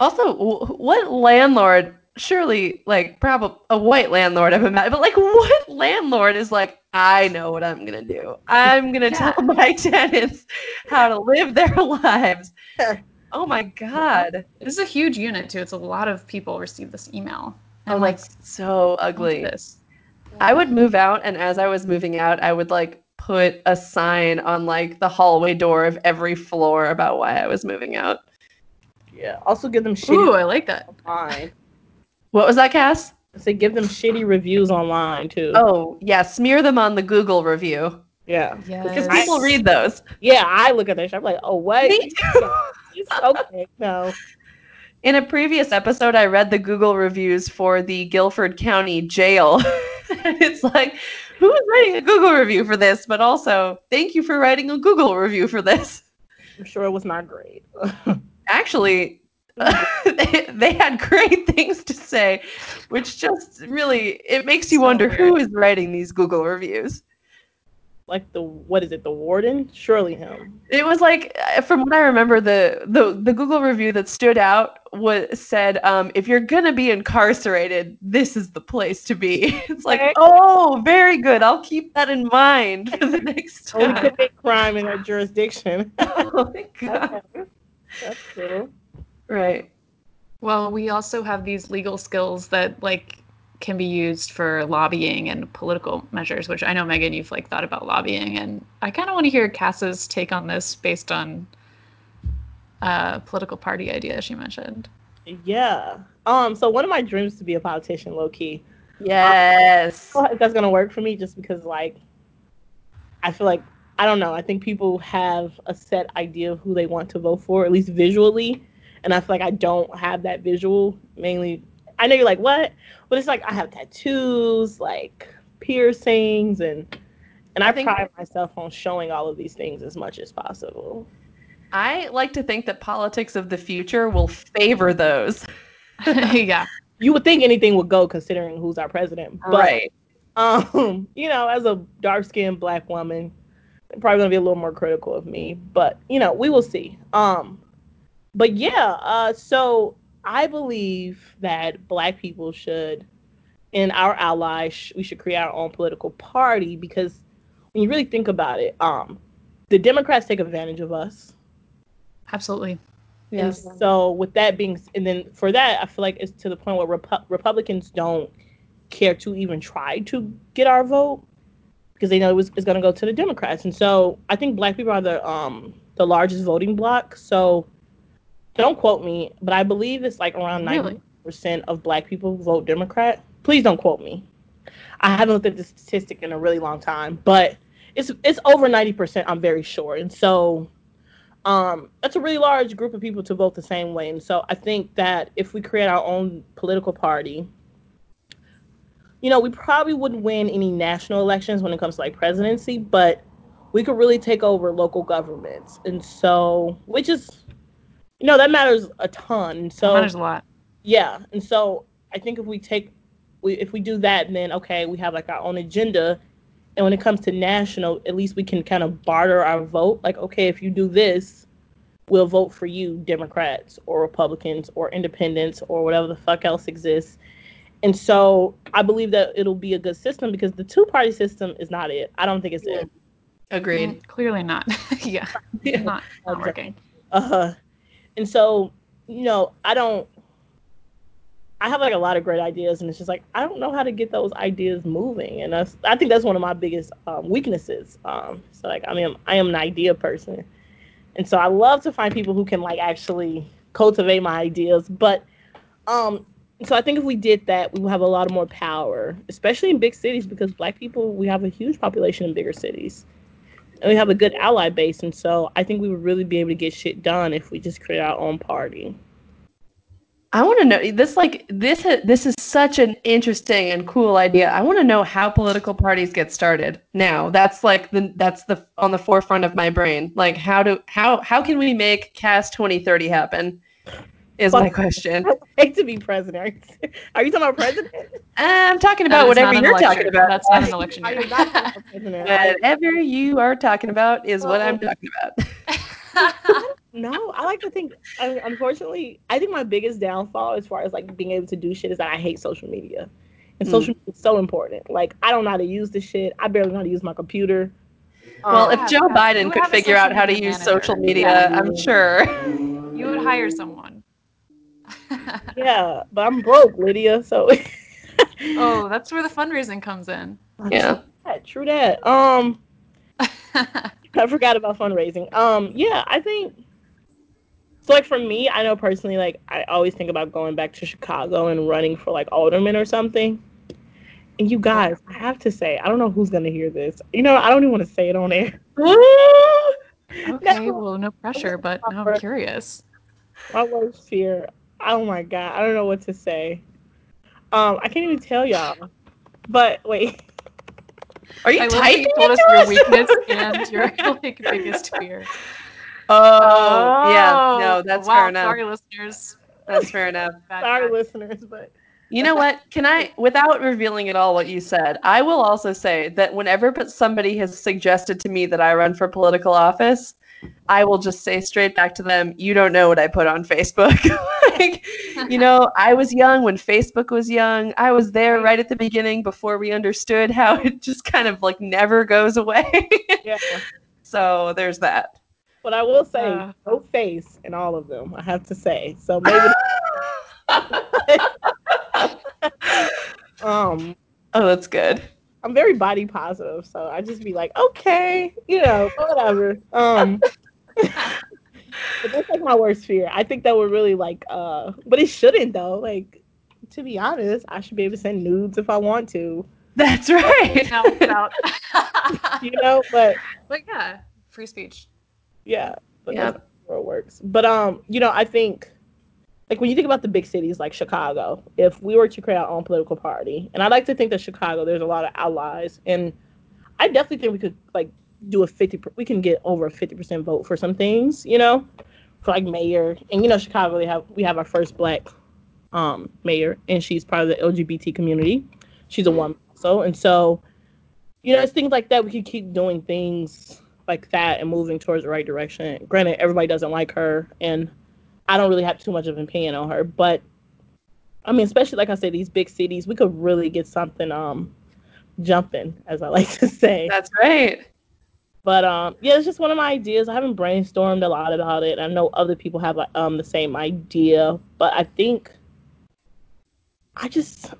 Also, what landlord? Surely, like, probably a white landlord. I'm imagining, but like, what landlord is like? I know what I'm gonna do. I'm gonna Yeah. tell my tenants how to live their lives. Oh my god! this is a huge unit too it's a lot of people receive this email Oh, and like so ugly. this I would move out, and as I was moving out, I would like put a sign on like the hallway door of every floor about why I was moving out. Yeah. Also, give them shitty. ooh i like that online. What was that, Cass? I say give them shitty reviews online too. Oh, yeah, smear them on the Google review yeah. because Yes. people read those. Yeah, I look at that. shit, I'm like, oh, what? Me too. It's okay. No. In a previous episode, I read the Google reviews for the Guilford County Jail. it's like, who is writing a Google review for this? But also, thank you for writing a Google review for this. I'm sure it was not great. Actually, they, they had great things to say, which just really it makes you So wonder who weird. is writing these Google reviews. like the what is it? The warden? Surely him. It was like, uh, from what I remember, the the, the Google review that stood out was said, um, "If you're gonna be incarcerated, this is the place to be." It's like, Okay. oh, very good. I'll keep that in mind for the next time. Only commit crime in that jurisdiction. oh my god! That's true. Right. Well, we also have these legal skills that like can be used for lobbying and political measures, which I know Megan, you've like thought about lobbying, and I kind of want to hear Cass's take on this based on a political party idea she mentioned. Yeah. Um. So one of my dreams is to be a politician, low key. Yes. I don't know if that's gonna work for me, just because like, I feel like I don't know. I think people have a set idea of who they want to vote for, at least visually, and I feel like I don't have that visual. Mainly, I know you're like what, but it's like I have tattoos, like piercings, and and I, I pride myself on showing all of these things as much as possible. I like to think that politics of the future will favor those. yeah. You would think anything would go considering who's our president, but right. um, you know, as a dark skinned black woman, probably gonna be a little more critical of me. But you know, we will see. Um, but yeah, uh, so I believe that black people should, and our allies, sh- we should create our own political party because when you really think about it, um, the Democrats take advantage of us. Absolutely. Yes. And so with that being, s- and then for that, I feel like it's to the point where Repu- Republicans don't care to even try to get our vote because they know it was, it's going to go to the Democrats. And so I think black people are the um the largest voting bloc. So don't quote me, but I believe it's like around ninety Really? percent of black people vote Democrat. Please don't quote me. I haven't looked at the statistic in a really long time, but it's it's over ninety percent. I'm very sure, and so um, that's a really large group of people to vote the same way. And so I think that if we create our own political party, you know, we probably wouldn't win any national elections when it comes to like presidency, but we could really take over local governments. And so, which is, you know, that matters a ton. So so, matters a lot. yeah, and so I think if we take, we if we do that, then okay, we have like our own agenda, and when it comes to national, at least we can kind of barter our vote. Like, okay, if you do this, we'll vote for you, Democrats or Republicans or Independents or whatever the fuck else exists. And so I believe that it'll be a good system because the two party system is not it. I don't think it's it. Agreed. Mm, clearly not. yeah. Not, not working. Uh, huh. and so, you know, I don't. I have like a lot of great ideas, and it's just like I don't know how to get those ideas moving, and that's, I think that's one of my biggest um, weaknesses. Um, so like I mean, I am an idea person, and so I love to find people who can like actually cultivate my ideas. But um, so I think if we did that, we would have a lot more power, especially in big cities, because Black people we have a huge population in bigger cities and we have a good ally base and so i think we would really be able to get shit done if we just create our own party I want to know this. Like this. This is such an interesting and cool idea. I want to know how political parties get started. Now, that's like the that's the on the forefront of my brain. Like how do how how can we make Cass 2030 happen? Is my question. i'd to be president are you, talking about president I'm talking about is whatever you're election. talking about. That's not an election I year. not talking about president. Whatever you are talking about is what I'm Um, talking about. no i like to think I, unfortunately i think my biggest downfall as far as like being able to do shit is that i hate social media and Mm. social media is so important like i don't know how to use this shit i barely know how to use my computer Well, Um, if Joe. Biden could figure out how to media use manager. social media, Yeah. I'm sure. you would hire someone. Yeah but i'm broke lydia so oh, that's where the fundraising comes in. Yeah. Yeah, true that um I forgot about fundraising. Um, yeah, I think so. Like for me, I know personally, like I always think about going back to Chicago and running for like alderman or something. And you guys, I have to say, I don't know who's gonna hear this. You know, I don't even want to say it on air. okay, No. well, no pressure, but now I'm curious. My worst fear. Oh my god, I don't know what to say. Um, I can't even tell y'all. But wait, Are you I typing you told us your us? weakness and your like biggest fear. Oh, yeah. No, that's wow, fair enough. Sorry, listeners. That's fair enough. Bad sorry, catch. listeners, but You know what? Can I, without revealing at all what you said, I will also say that whenever somebody has suggested to me that I run for political office, I will just say straight back to them, "You don't know what I put on Facebook." like, you know, I was young when Facebook was young. I was there right at the beginning before we understood how it just kind of like never goes away. yeah. so there's that. But I will say, Uh. no face in all of them. I have to say. So maybe. um, oh, that's good. I'm very body positive, so I just be like, okay, you know, whatever. Um, but that's like my worst fear. I think that would really like uh but it shouldn't though. Like to be honest, I should be able to send nudes if I want to. That's right. Now it's out. You know, but but yeah, free speech. yeah. But Yeah. that's how it works. But um, you know, I think like when you think about the big cities like Chicago, if we were to create our own political party, and I like to think that Chicago, there's a lot of allies, and I definitely think we could like do a fifty. We can get over a fifty percent vote for some things, you know, for like mayor, and you know, Chicago, we have we have our first black um mayor, and she's part of the LGBT community. She's a woman, so and so, you know, it's things like that. We could keep doing things like that and moving towards the right direction. Granted, everybody doesn't like her, and I don't really have too much of an opinion on her, but I mean, especially like I said, these big cities, we could really get something um jumping, as I like to say. That's right. But um, yeah, it's just one of my ideas. I haven't brainstormed a lot about it. I know other people have um the same idea, but I think I just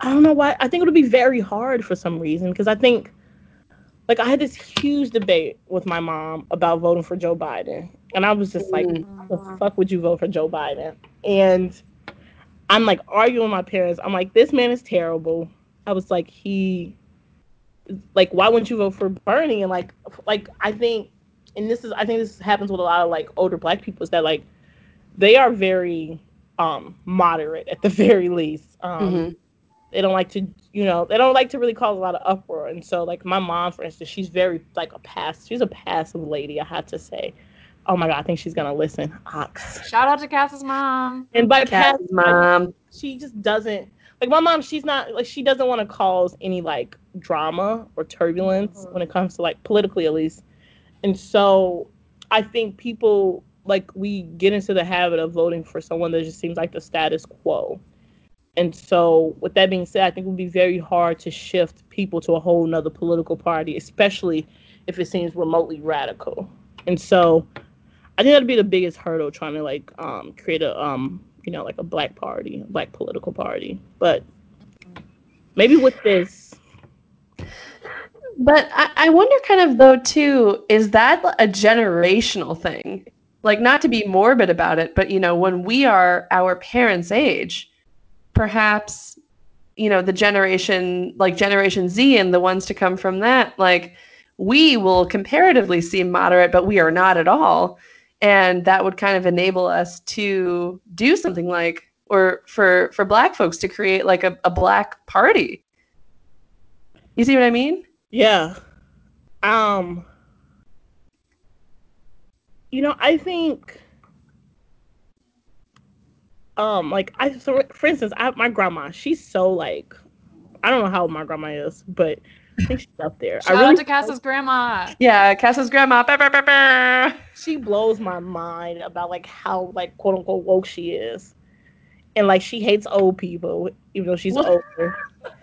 I don't know why. I think it would be very hard for some reason because I think like I had this huge debate with my mom about voting for Joe Biden, and I was just like, Mm. the fuck would you vote for Joe Biden? And I'm like arguing with my parents. I'm like, this man is terrible. I was like, he, like, why wouldn't you vote for Bernie? And like, like I think, and this is, I think this happens with a lot of like older Black people is that like they are very um moderate at the very least. Um, Mhm. They don't like to, you know, they don't like to really cause a lot of uproar. And so, like my mom, for instance, she's very like a pass. She's a passive lady. I have to say. Oh my god, I think she's gonna listen. Ox. Shout out to Cass's mom. And by passive, Cass's mom. she just doesn't like my mom she's not like she doesn't want to cause any like drama or turbulence mm-hmm. when it comes to like politically at least and so i think people like we get into the habit of voting for someone that just seems like the status quo and so with that being said i think it would be very hard to shift people to a whole nother political party especially if it seems remotely radical and so i think that'd be the biggest hurdle trying to like um create a um you know, like a black party, a black political party. But maybe with this, But I, I wonder kind of though too, is that a generational thing? Like not to be morbid about it, but you know, when we are our parents' age, perhaps, you know, the generation like Generation Z and the ones to come from that, like we will comparatively seem moderate, but we are not at all. And that would kind of enable us to do something like or for for black folks to create like a, a black party. You see what I mean? yeah. Um you know, I think um like I so for instance, I my grandma, she's so like I don't know how old my grandma is, but I think she's up there. Shout I really out to Cass's grandma. Yeah, Cass's grandma. Bah, bah, bah, bah. she blows my mind about like how like quote unquote woke she is. And like she hates old people, even though she's What? older.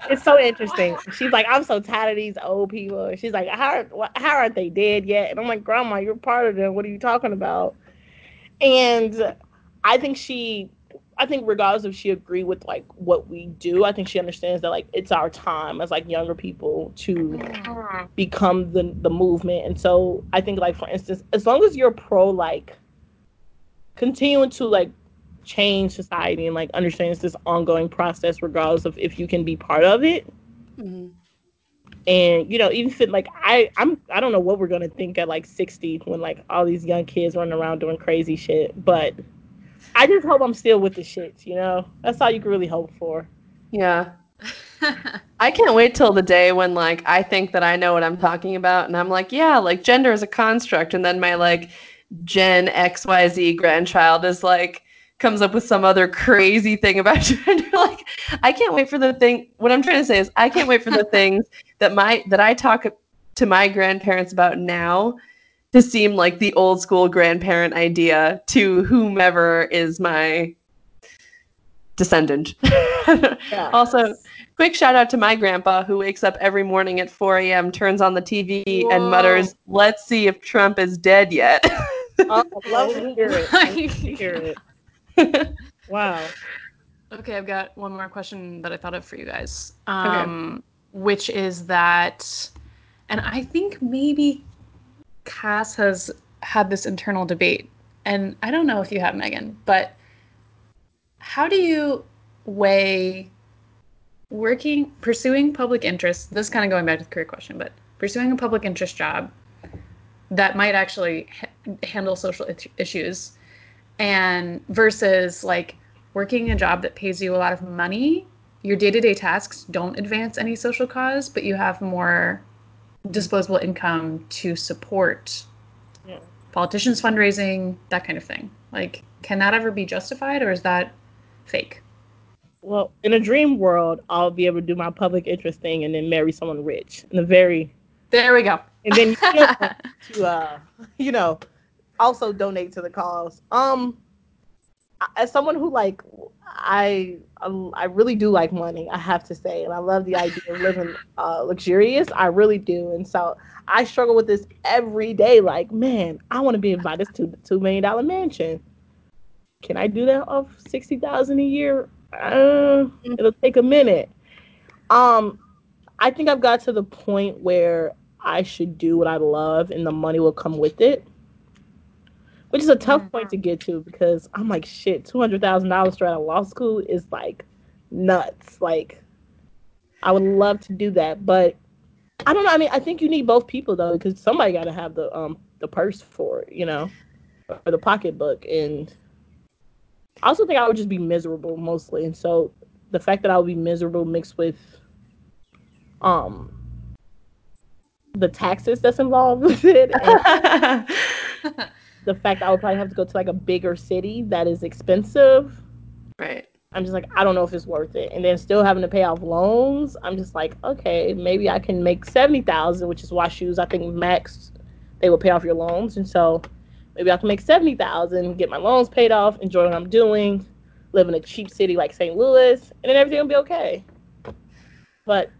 It's so interesting. She's like, I'm so tired of these old people. She's like, how are, how aren't they dead yet? And I'm like, Grandma, you're part of them. What are you talking about? And I think she, I think regardless if she agree with like what we do, I think she understands that like it's our time as like younger people to become the the movement. And so I think like for instance, as long as you're pro like continuing to like change society and like understands this ongoing process regardless of if you can be part of it. Mhm. And you know, even if it, like I I'm I don't know what we're gonna think at like 60 when like all these young kids running around doing crazy shit, but I just hope I'm still with the shits, you know? That's all you can really hope for. Yeah. I can't wait till the day when like I think that I know what I'm talking about and I'm like, yeah, like gender is a construct and then my like Gen XYZ grandchild is like comes up with some other crazy thing about gender. like I can't wait for the thing what I'm trying to say is I can't wait for the things that my that I talk to my grandparents about now to seem like the old school grandparent idea to whomever is my descendant. Yeah. Also, quick shout out to my grandpa who wakes up every morning at 4 a.m., turns on the TV, and mutters, Let's see if Trump is dead yet. Oh, I love to hear it. I love to hear it. Wow. Okay, I've got one more question that I thought of for you guys. Um, Which is that, and I think maybe Cass has had this internal debate and I don't know if you have Megan, but how do you weigh working, pursuing public interest? This is kind of going back to the career question, but pursuing a public interest job that might actually ha- handle social it- issues and versus like working a job that pays you a lot of money your day-to-day tasks don't advance any social cause but you have more disposable income to support Yeah. politicians fundraising that kind of thing. Like can that ever be justified or is that fake? Well, in a dream world, I'll be able to do my public interest thing and then marry someone rich in a very there we go. And then you to uh you know also donate to the cause. Um as someone who like i i really do like money i have to say and i love the idea of living uh luxurious i really do and so i struggle with this every day like man i want to be invited to the two million dollar mansion. Can i do that off 60000 a year? Uh, it'll take a minute. Um i think i've got to the point where I should do what I love and the money will come with it. Which is a tough Mhm. point to get to because I'm like, shit, two hundred thousand dollars straight out of law school is like nuts. Like, I would love to do that, but I don't know. I mean, I think you need both people though, because somebody got to have the um the purse for it, you know, or the pocketbook. And I also think I would just be miserable mostly, and so the fact that I would be miserable mixed with um the taxes that's involved with it and the fact I would probably have to go to like a bigger city that is expensive. right. I'm just like, I don't know if it's worth it. And then still having to pay off loans, I'm just like, okay, maybe I can make seventy thousand, which is WashU I think max they will pay off your loans. And so maybe I can make seventy thousand, get my loans paid off, enjoy what I'm doing, live in a cheap city like St. Louis, and then everything will be okay. But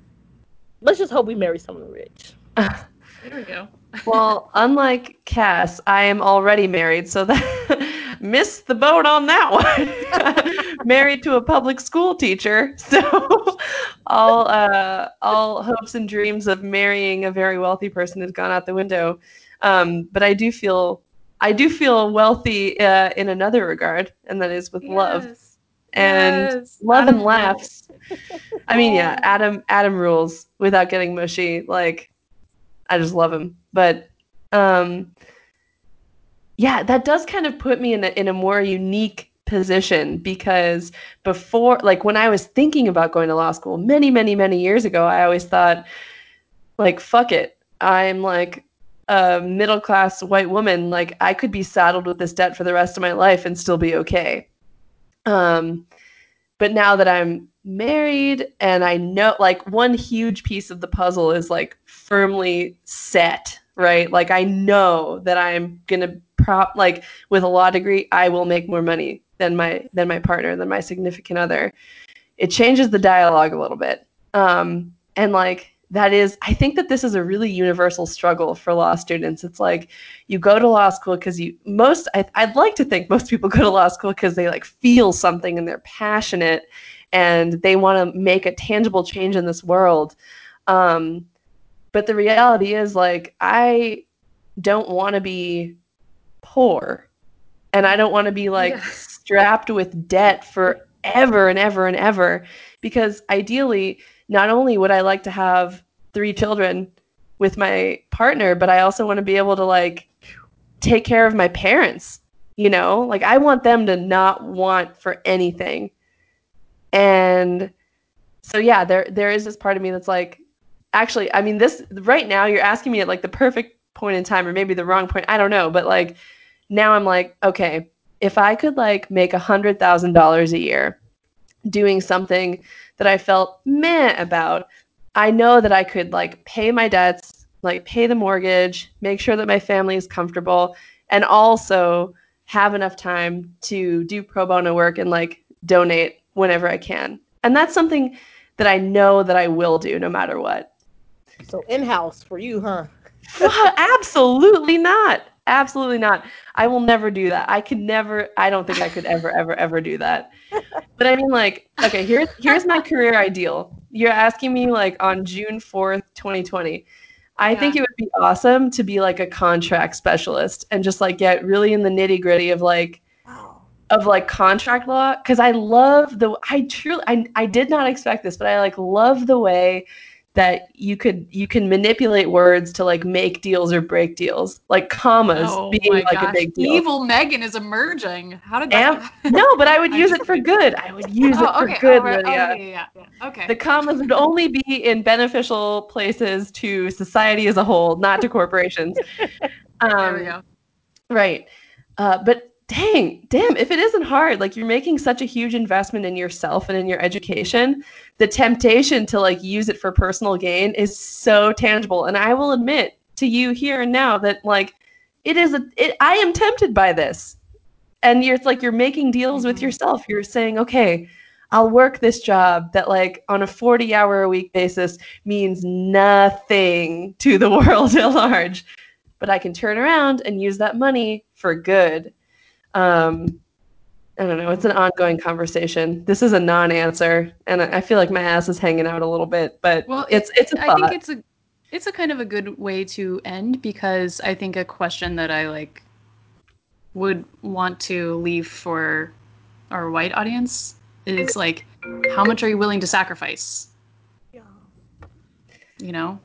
let's just hope we marry someone rich. there we go Well, unlike Cass, I am already married, so that missed the boat on that one. married to a public school teacher, so all uh, all hopes and dreams of marrying a very wealthy person has gone out the window. Um, but I do feel I do feel wealthy uh, in another regard, and that is with love and Yes. love and Adam laughs. I mean, yeah, Adam Adam rules without getting mushy. Like, I just love him. But um, yeah, that does kind of put me in a in a more unique position because before, like, when I was thinking about going to law school many, many, many years ago, I always thought, like, fuck it, I'm like a middle class white woman. Like, I could be saddled with this debt for the rest of my life and still be okay. Um, but now that I'm married and I know like one huge piece of the puzzle is like firmly set, right? Like I know that I'm gonna prop like with a law degree, I will make more money than my than my partner, than my significant other. It changes the dialogue a little bit. Um, and like that is i think that this is a really universal struggle for law students it's like you go to law school because you most I, i'd like to think most people go to law school because they like feel something and they're passionate and they want to make a tangible change in this world um, but the reality is like i don't want to be poor and i don't want to be like Yeah. strapped with debt forever and ever and ever because ideally not only would I like to have three children with my partner, but I also want to be able to like take care of my parents, you know? Like I want them to not want for anything. And so yeah, there there is this part of me that's like actually, I mean this right now you're asking me at like the perfect point in time or maybe the wrong point, I don't know, but like now I'm like, okay, if I could like make a hundred thousand dollars a year doing something that I felt meh about, I know that I could like pay my debts, like pay the mortgage, make sure that my family is comfortable, and also have enough time to do pro bono work and like donate whenever I can. And that's something that I know that I will do no matter what. So in house for you, huh? Absolutely not. Absolutely not. I will never do that. I could never I don't think I could ever ever ever do that. But I mean like okay, here's here's my career ideal. You're asking me like on June 4th, 2020. I Yeah. think it would be awesome to be like a contract specialist and just like get really in the nitty gritty of like Wow. of like contract law because I love the I truly I, I did not expect this, but I like love the way that you could you can manipulate words to like make deals or break deals, like commas Oh being like gosh. a big deal. Evil Megan is emerging. How did Am- that No, but I would use it for good. I would use it Oh, for okay. good, oh, right. oh, Lydia. yeah, yeah, yeah. Okay. The commas would only be in beneficial places to society as a whole, not to corporations. Um, there we go. Right. Uh, but dang, damn, if it isn't hard, like you're making such a huge investment in yourself and in your education, the temptation to like use it for personal gain is so tangible. And I will admit to you here and now that like it is a it, I am tempted by this. And you're it's like you're making deals with Mhm. yourself. You're saying, okay, I'll work this job that like on a 40 hour a week basis means nothing to the world at large but I can turn around and use that money for good. Um, I don't know. It's an ongoing conversation. This is a non-answer, and I I feel like my ass is hanging out a little bit. But Well, it's it's a I thought. think it's a it's a kind of a good way to end because I think a question that I like would want to leave for our white audience is like how much are you willing to sacrifice? Yeah. You know?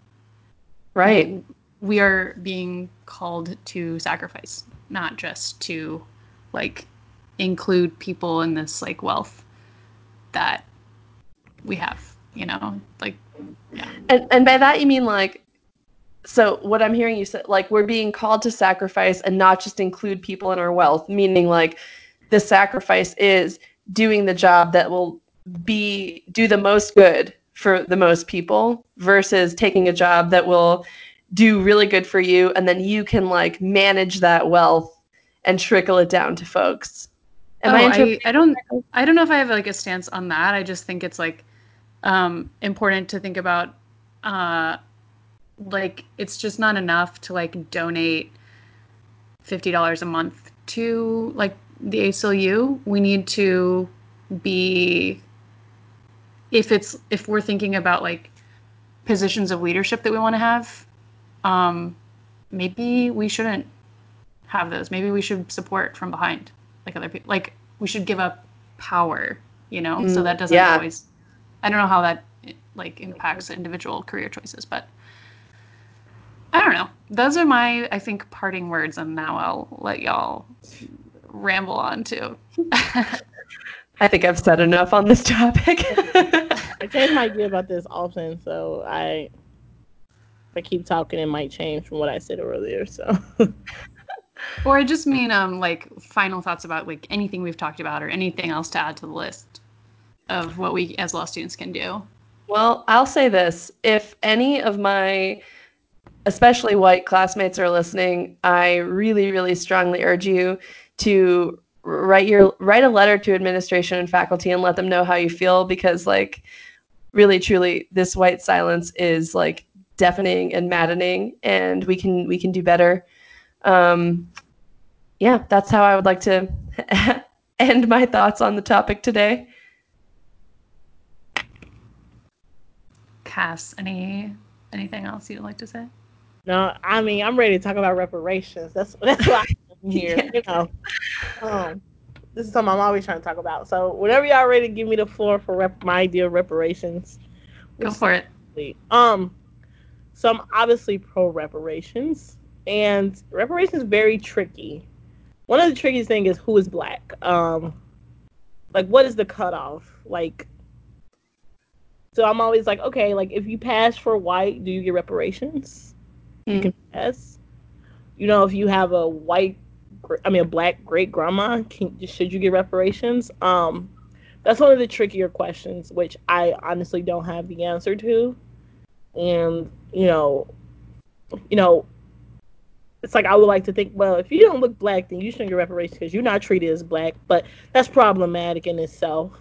right. We are being called to sacrifice, not just to like include people in this like wealth that we have, you know? Like yeah. And and by that you mean like. So what I'm hearing you say, like we're being called to sacrifice and not just include people in our wealth, meaning like the sacrifice is doing the job that will be do the most good for the most people versus taking a job that will do really good for you and then you can like manage that wealth and trickle it down to folks. Am oh, I I, I don't I don't know if I have like a stance on that. I just think it's like um important to think about uh like it's just not enough to like donate fifty dollars a month to like the ACLU. We need to be if it's if we're thinking about like positions of leadership that we want to have, um maybe we shouldn't have those. Maybe we should support from behind like other people. Like we should give up power, you know, so Mm, that doesn't yeah. always. I don't know how that like impacts individual career choices, but I don't know. Those are my, I think, parting words, and now I'll let y'all ramble on too. I think I've said enough on this topic. I change my idea about this often, so I if I keep talking, it might change from what I said earlier. So or I just mean, um, like final thoughts about like anything we've talked about or anything else to add to the list of what we as law students can do. Well, I'll say this. If any of my, especially white classmates are listening, I really, really strongly urge you to write your write a letter to administration and faculty and let them know how you feel because like really truly this white silence is like deafening and maddening and we can we can do better um yeah that's how i would like to end my thoughts on the topic today Cass, any anything else you'd like to say? no, I mean I'm ready to talk about reparations. That's that's why I'm here. Yeah. You know, um, this is something I'm always trying to talk about. So whenever y'all ready to give me the floor for rep- my idea of reparations, Go for it. Um, so I'm obviously pro reparations, and reparations very tricky. One of the trickiest thing is who is black. Um, like what is the cutoff? Like, so I'm always like, okay, like if you pass for white, do you get reparations? You Mm. can pass. You know, if you have a white, I mean, a black great grandma, can should you get reparations? Um, that's one of the trickier questions, which I honestly don't have the answer to. And you know, you know, it's like I would like to think, well, if you don't look black, then you shouldn't get reparations because you're not treated as black. But that's problematic in itself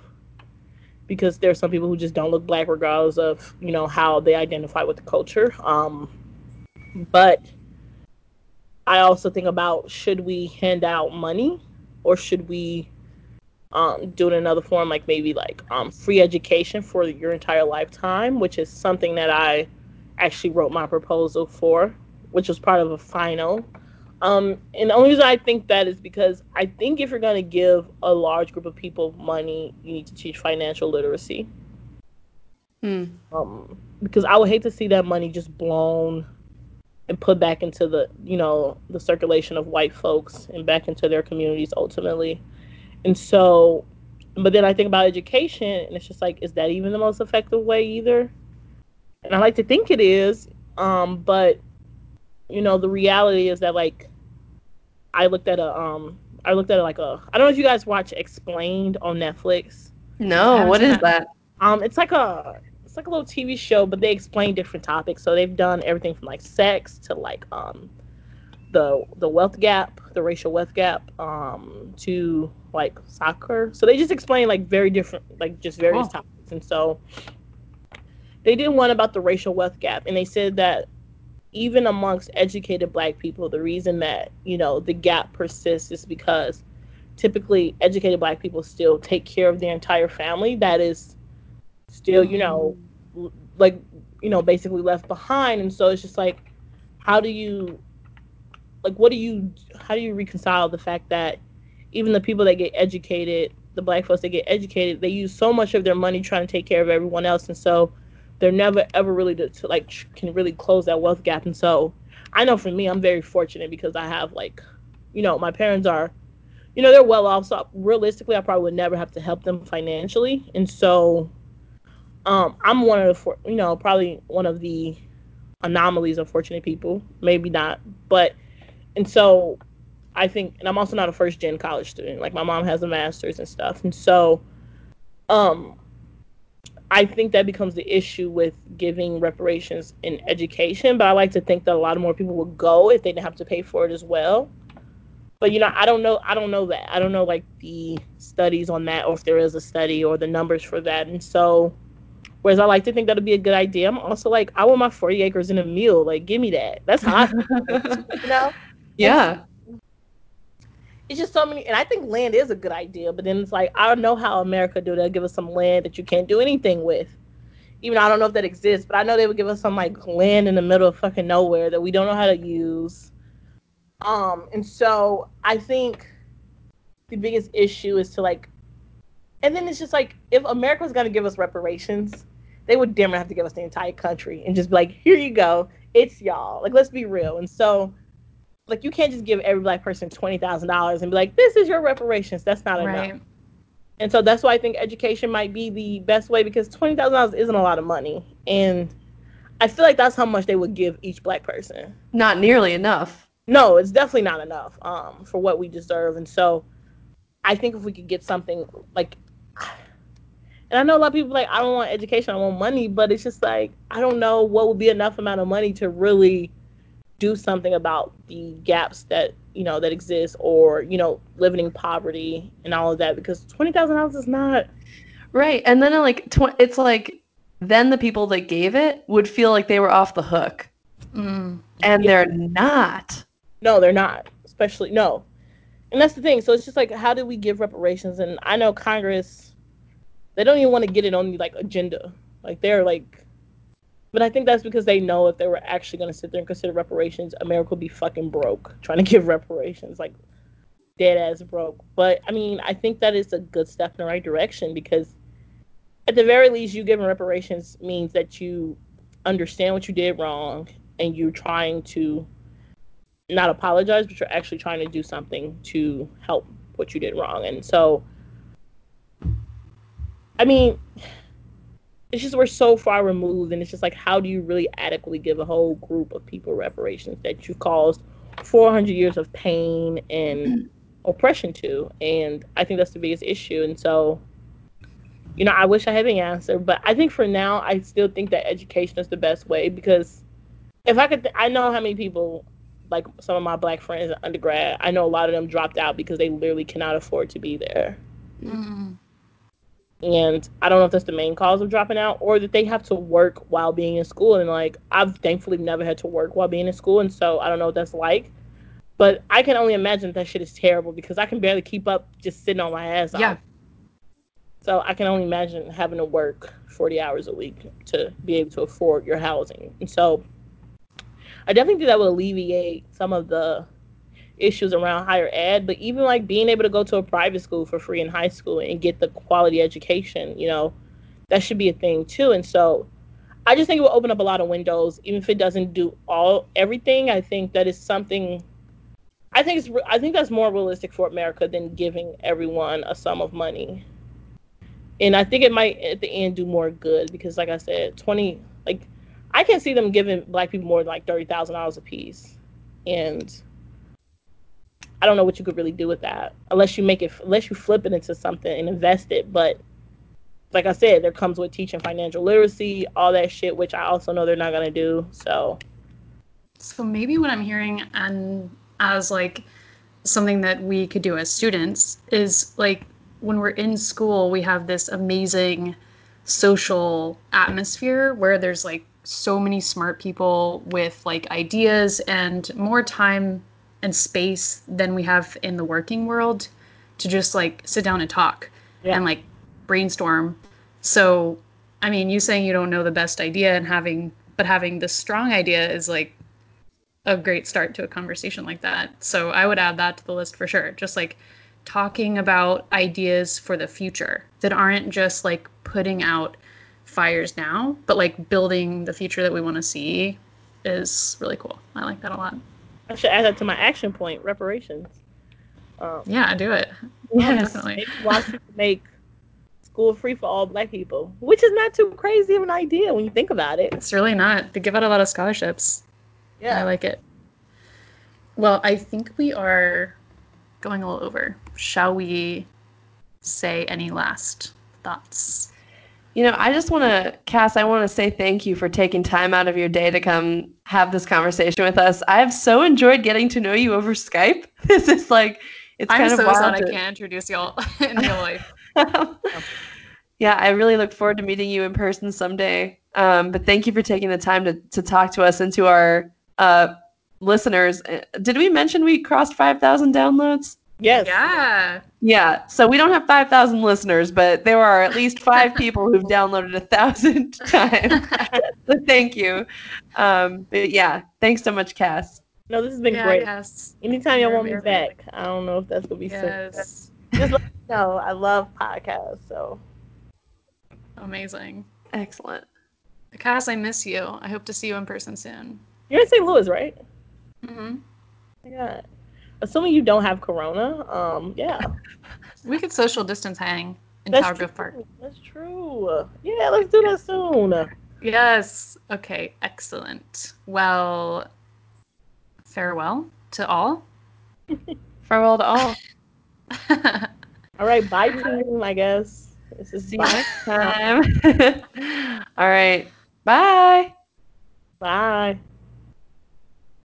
because there are some people who just don't look black regardless of you know how they identify with the culture. Um, but I also think about should we hand out money or should we um, do it in another form, like maybe like um, free education for your entire lifetime, which is something that I actually wrote my proposal for, which was part of a final. Um, and the only reason I think that is because I think if you're going to give a large group of people money, you need to teach financial literacy. Hmm. Um, because I would hate to see that money just blown and put back into the, you know, the circulation of white folks and back into their communities ultimately. And so, but then I think about education, and it's just like, is that even the most effective way either? And I like to think it is, um, but you know, the reality is that like I looked at a um I looked at like a I don't know if you guys watch Explained on Netflix. No, what is that? Um it's like a it's like a little TV show, but they explain different topics. So they've done everything from like sex to like um the the wealth gap, the racial wealth gap, um, to like soccer. So they just explain like very different like just various Cool. topics. And so they did one about the racial wealth gap and they said that even amongst educated black people, the reason that, you know, the gap persists is because typically educated black people still take care of their entire family that is still, you know, like, you know, basically left behind. And so it's just like, how do you like what do you how do you reconcile the fact that even the people that get educated, the black folks that get educated, they use so much of their money trying to take care of everyone else and so they're never ever really to, like can really close that wealth gap. And so i know for me i'm very fortunate because i have like you know my parents are you know they're well off. So realistically i probably would never have to help them financially. And so um i'm one of the you know probably one of the anomalies of fortunate people. Maybe not. But and so i think and i'm also not a first gen college student. Like my mom has a master's and stuff. And so um I think that becomes the issue with giving reparations in education, but I like to think that a lot of more people would go if they didn't have to pay for it as well. But you know, I don't know. I don't know that. I don't know like the studies on that, or if there is a study or the numbers for that. And so, whereas I like to think that'd be a good idea, I'm also like, I want my 40 acres in a meal. Like, give me that. That's hot. You know. yeah. It's just so many, and I think land is a good idea. But then it's like I don't know how America do. They'll give us some land that you can't do anything with. even though I don't know if that exists, but I know they would give us some like land in the middle of fucking nowhere that we don't know how to use. Um, and so I think the biggest issue is to like, and then it's just like if America was gonna give us reparations, they would damn near have to give us the entire country and just be like, here you go, it's y'all. Like, let's be real. And so, like, you can't just give every black person twenty thousand dollars and be like, this is your reparations. That's not enough. Right. And so that's why I think education might be the best way because twenty thousand dollars isn't a lot of money, and I feel like that's how much they would give each black person. Not nearly enough. No, it's definitely not enough um, for what we deserve, and so I think if we could get something like, and I know a lot of people are like I don't want education, I want money, but it's just like I don't know what would be enough amount of money to really do something about the gaps that you know that exist or you know living in poverty and all of that because twenty thousand dollars is not Right. And then like tw- it's like then the people that gave it would feel like they were off the hook. Mm. And Yeah. they're not. No, they're not. Especially no. And that's the thing. So it's just like how do we give reparations? And I know Congress they don't even want to get it on the like agenda. Like they're like but I think that's because they know if they were actually gonna sit there and consider reparations, America would be fucking broke trying to give reparations. Like dead ass broke. But I mean, I think that is a good step in the right direction because at the very least you giving reparations means that you understand what you did wrong and you're trying to not apologize, but you're actually trying to do something to help what you did wrong. And so, I mean, it's just we're so far removed, and it's just like, how do you really adequately give a whole group of people reparations that you caused 400 years of pain and oppression to? And I think that's the biggest issue. And so, you know, I wish I had the answer, but I think for now, I still think that education is the best way because if I could, th- I know how many people, like some of my black friends in undergrad, I know a lot of them dropped out because they literally cannot afford to be there. Mm. And I don't know if that's the main cause of dropping out or that they have to work while being in school. And like, I've thankfully never had to work while being in school. And so I don't know what that's like. But I can only imagine that shit is terrible because I can barely keep up just sitting on my ass. Yeah. off. So I can only imagine having to work 40 hours a week to be able to afford your housing. And so I definitely think that will alleviate some of the issues around higher ed, but even like being able to go to a private school for free in high school and get the quality education, you know, that should be a thing too. And so I just think it will open up a lot of windows, even if it doesn't do all everything. I think that is something. I think it's. I think that's more realistic for America than giving everyone a sum of money. And I think it might at the end do more good because, like I said, twenty like I can see them giving black people more than like thirty thousand dollars a piece, and I don't know what you could really do with that unless you make it unless you flip it into something and invest it. But like I said, there comes with teaching financial literacy, all that shit, which I also know they're not gonna do. So, so maybe what I'm hearing and as like something that we could do as students is like when we're in school, we have this amazing social atmosphere where there's like so many smart people with like ideas and more time and space than we have in the working world to just like sit down and talk yeah. and like brainstorm. So, I mean, you saying you don't know the best idea and having, but having the strong idea is like a great start to a conversation like that. So, I would add that to the list for sure. Just like talking about ideas for the future that aren't just like putting out fires now, but like building the future that we want to see is really cool. I like that a lot. I should add that to my action point reparations. Um, yeah, I do it. Yes, definitely. Make school free for all black people, which is not too crazy of an idea when you think about it. It's really not. They give out a lot of scholarships. Yeah. I like it. Well, I think we are going a little over. Shall we say any last thoughts? You know, I just want to, Cass, I want to say thank you for taking time out of your day to come have this conversation with us. I've so enjoyed getting to know you over Skype. This is like, it's I'm kind so of sad i'm i can't introduce y'all in real life. yeah, I really look forward to meeting you in person someday. Um, but thank you for taking the time to, to talk to us and to our uh, listeners. Uh, did we mention we crossed 5,000 downloads? Yes. Yeah. Yeah. So we don't have 5,000 listeners, but there are at least five people who've downloaded a thousand times. so thank you. Um, but yeah, thanks so much, Cass. No, this has been yeah, great. Yes. Anytime y'all want me back, I don't know if that's going to be yes. soon. Just let me know. I love podcasts. So amazing. Excellent. Cass, I miss you. I hope to see you in person soon. You're in St. Louis, right? Mm hmm. Yeah assuming you don't have corona, um, yeah. we could social distance hang in That's Tower true. Grove Park. That's true. Yeah, let's do that soon. Yes. Okay. Excellent. Well, farewell to all. farewell to all. all right. Bye, team. I guess. This is See you next time. all right. Bye. Bye.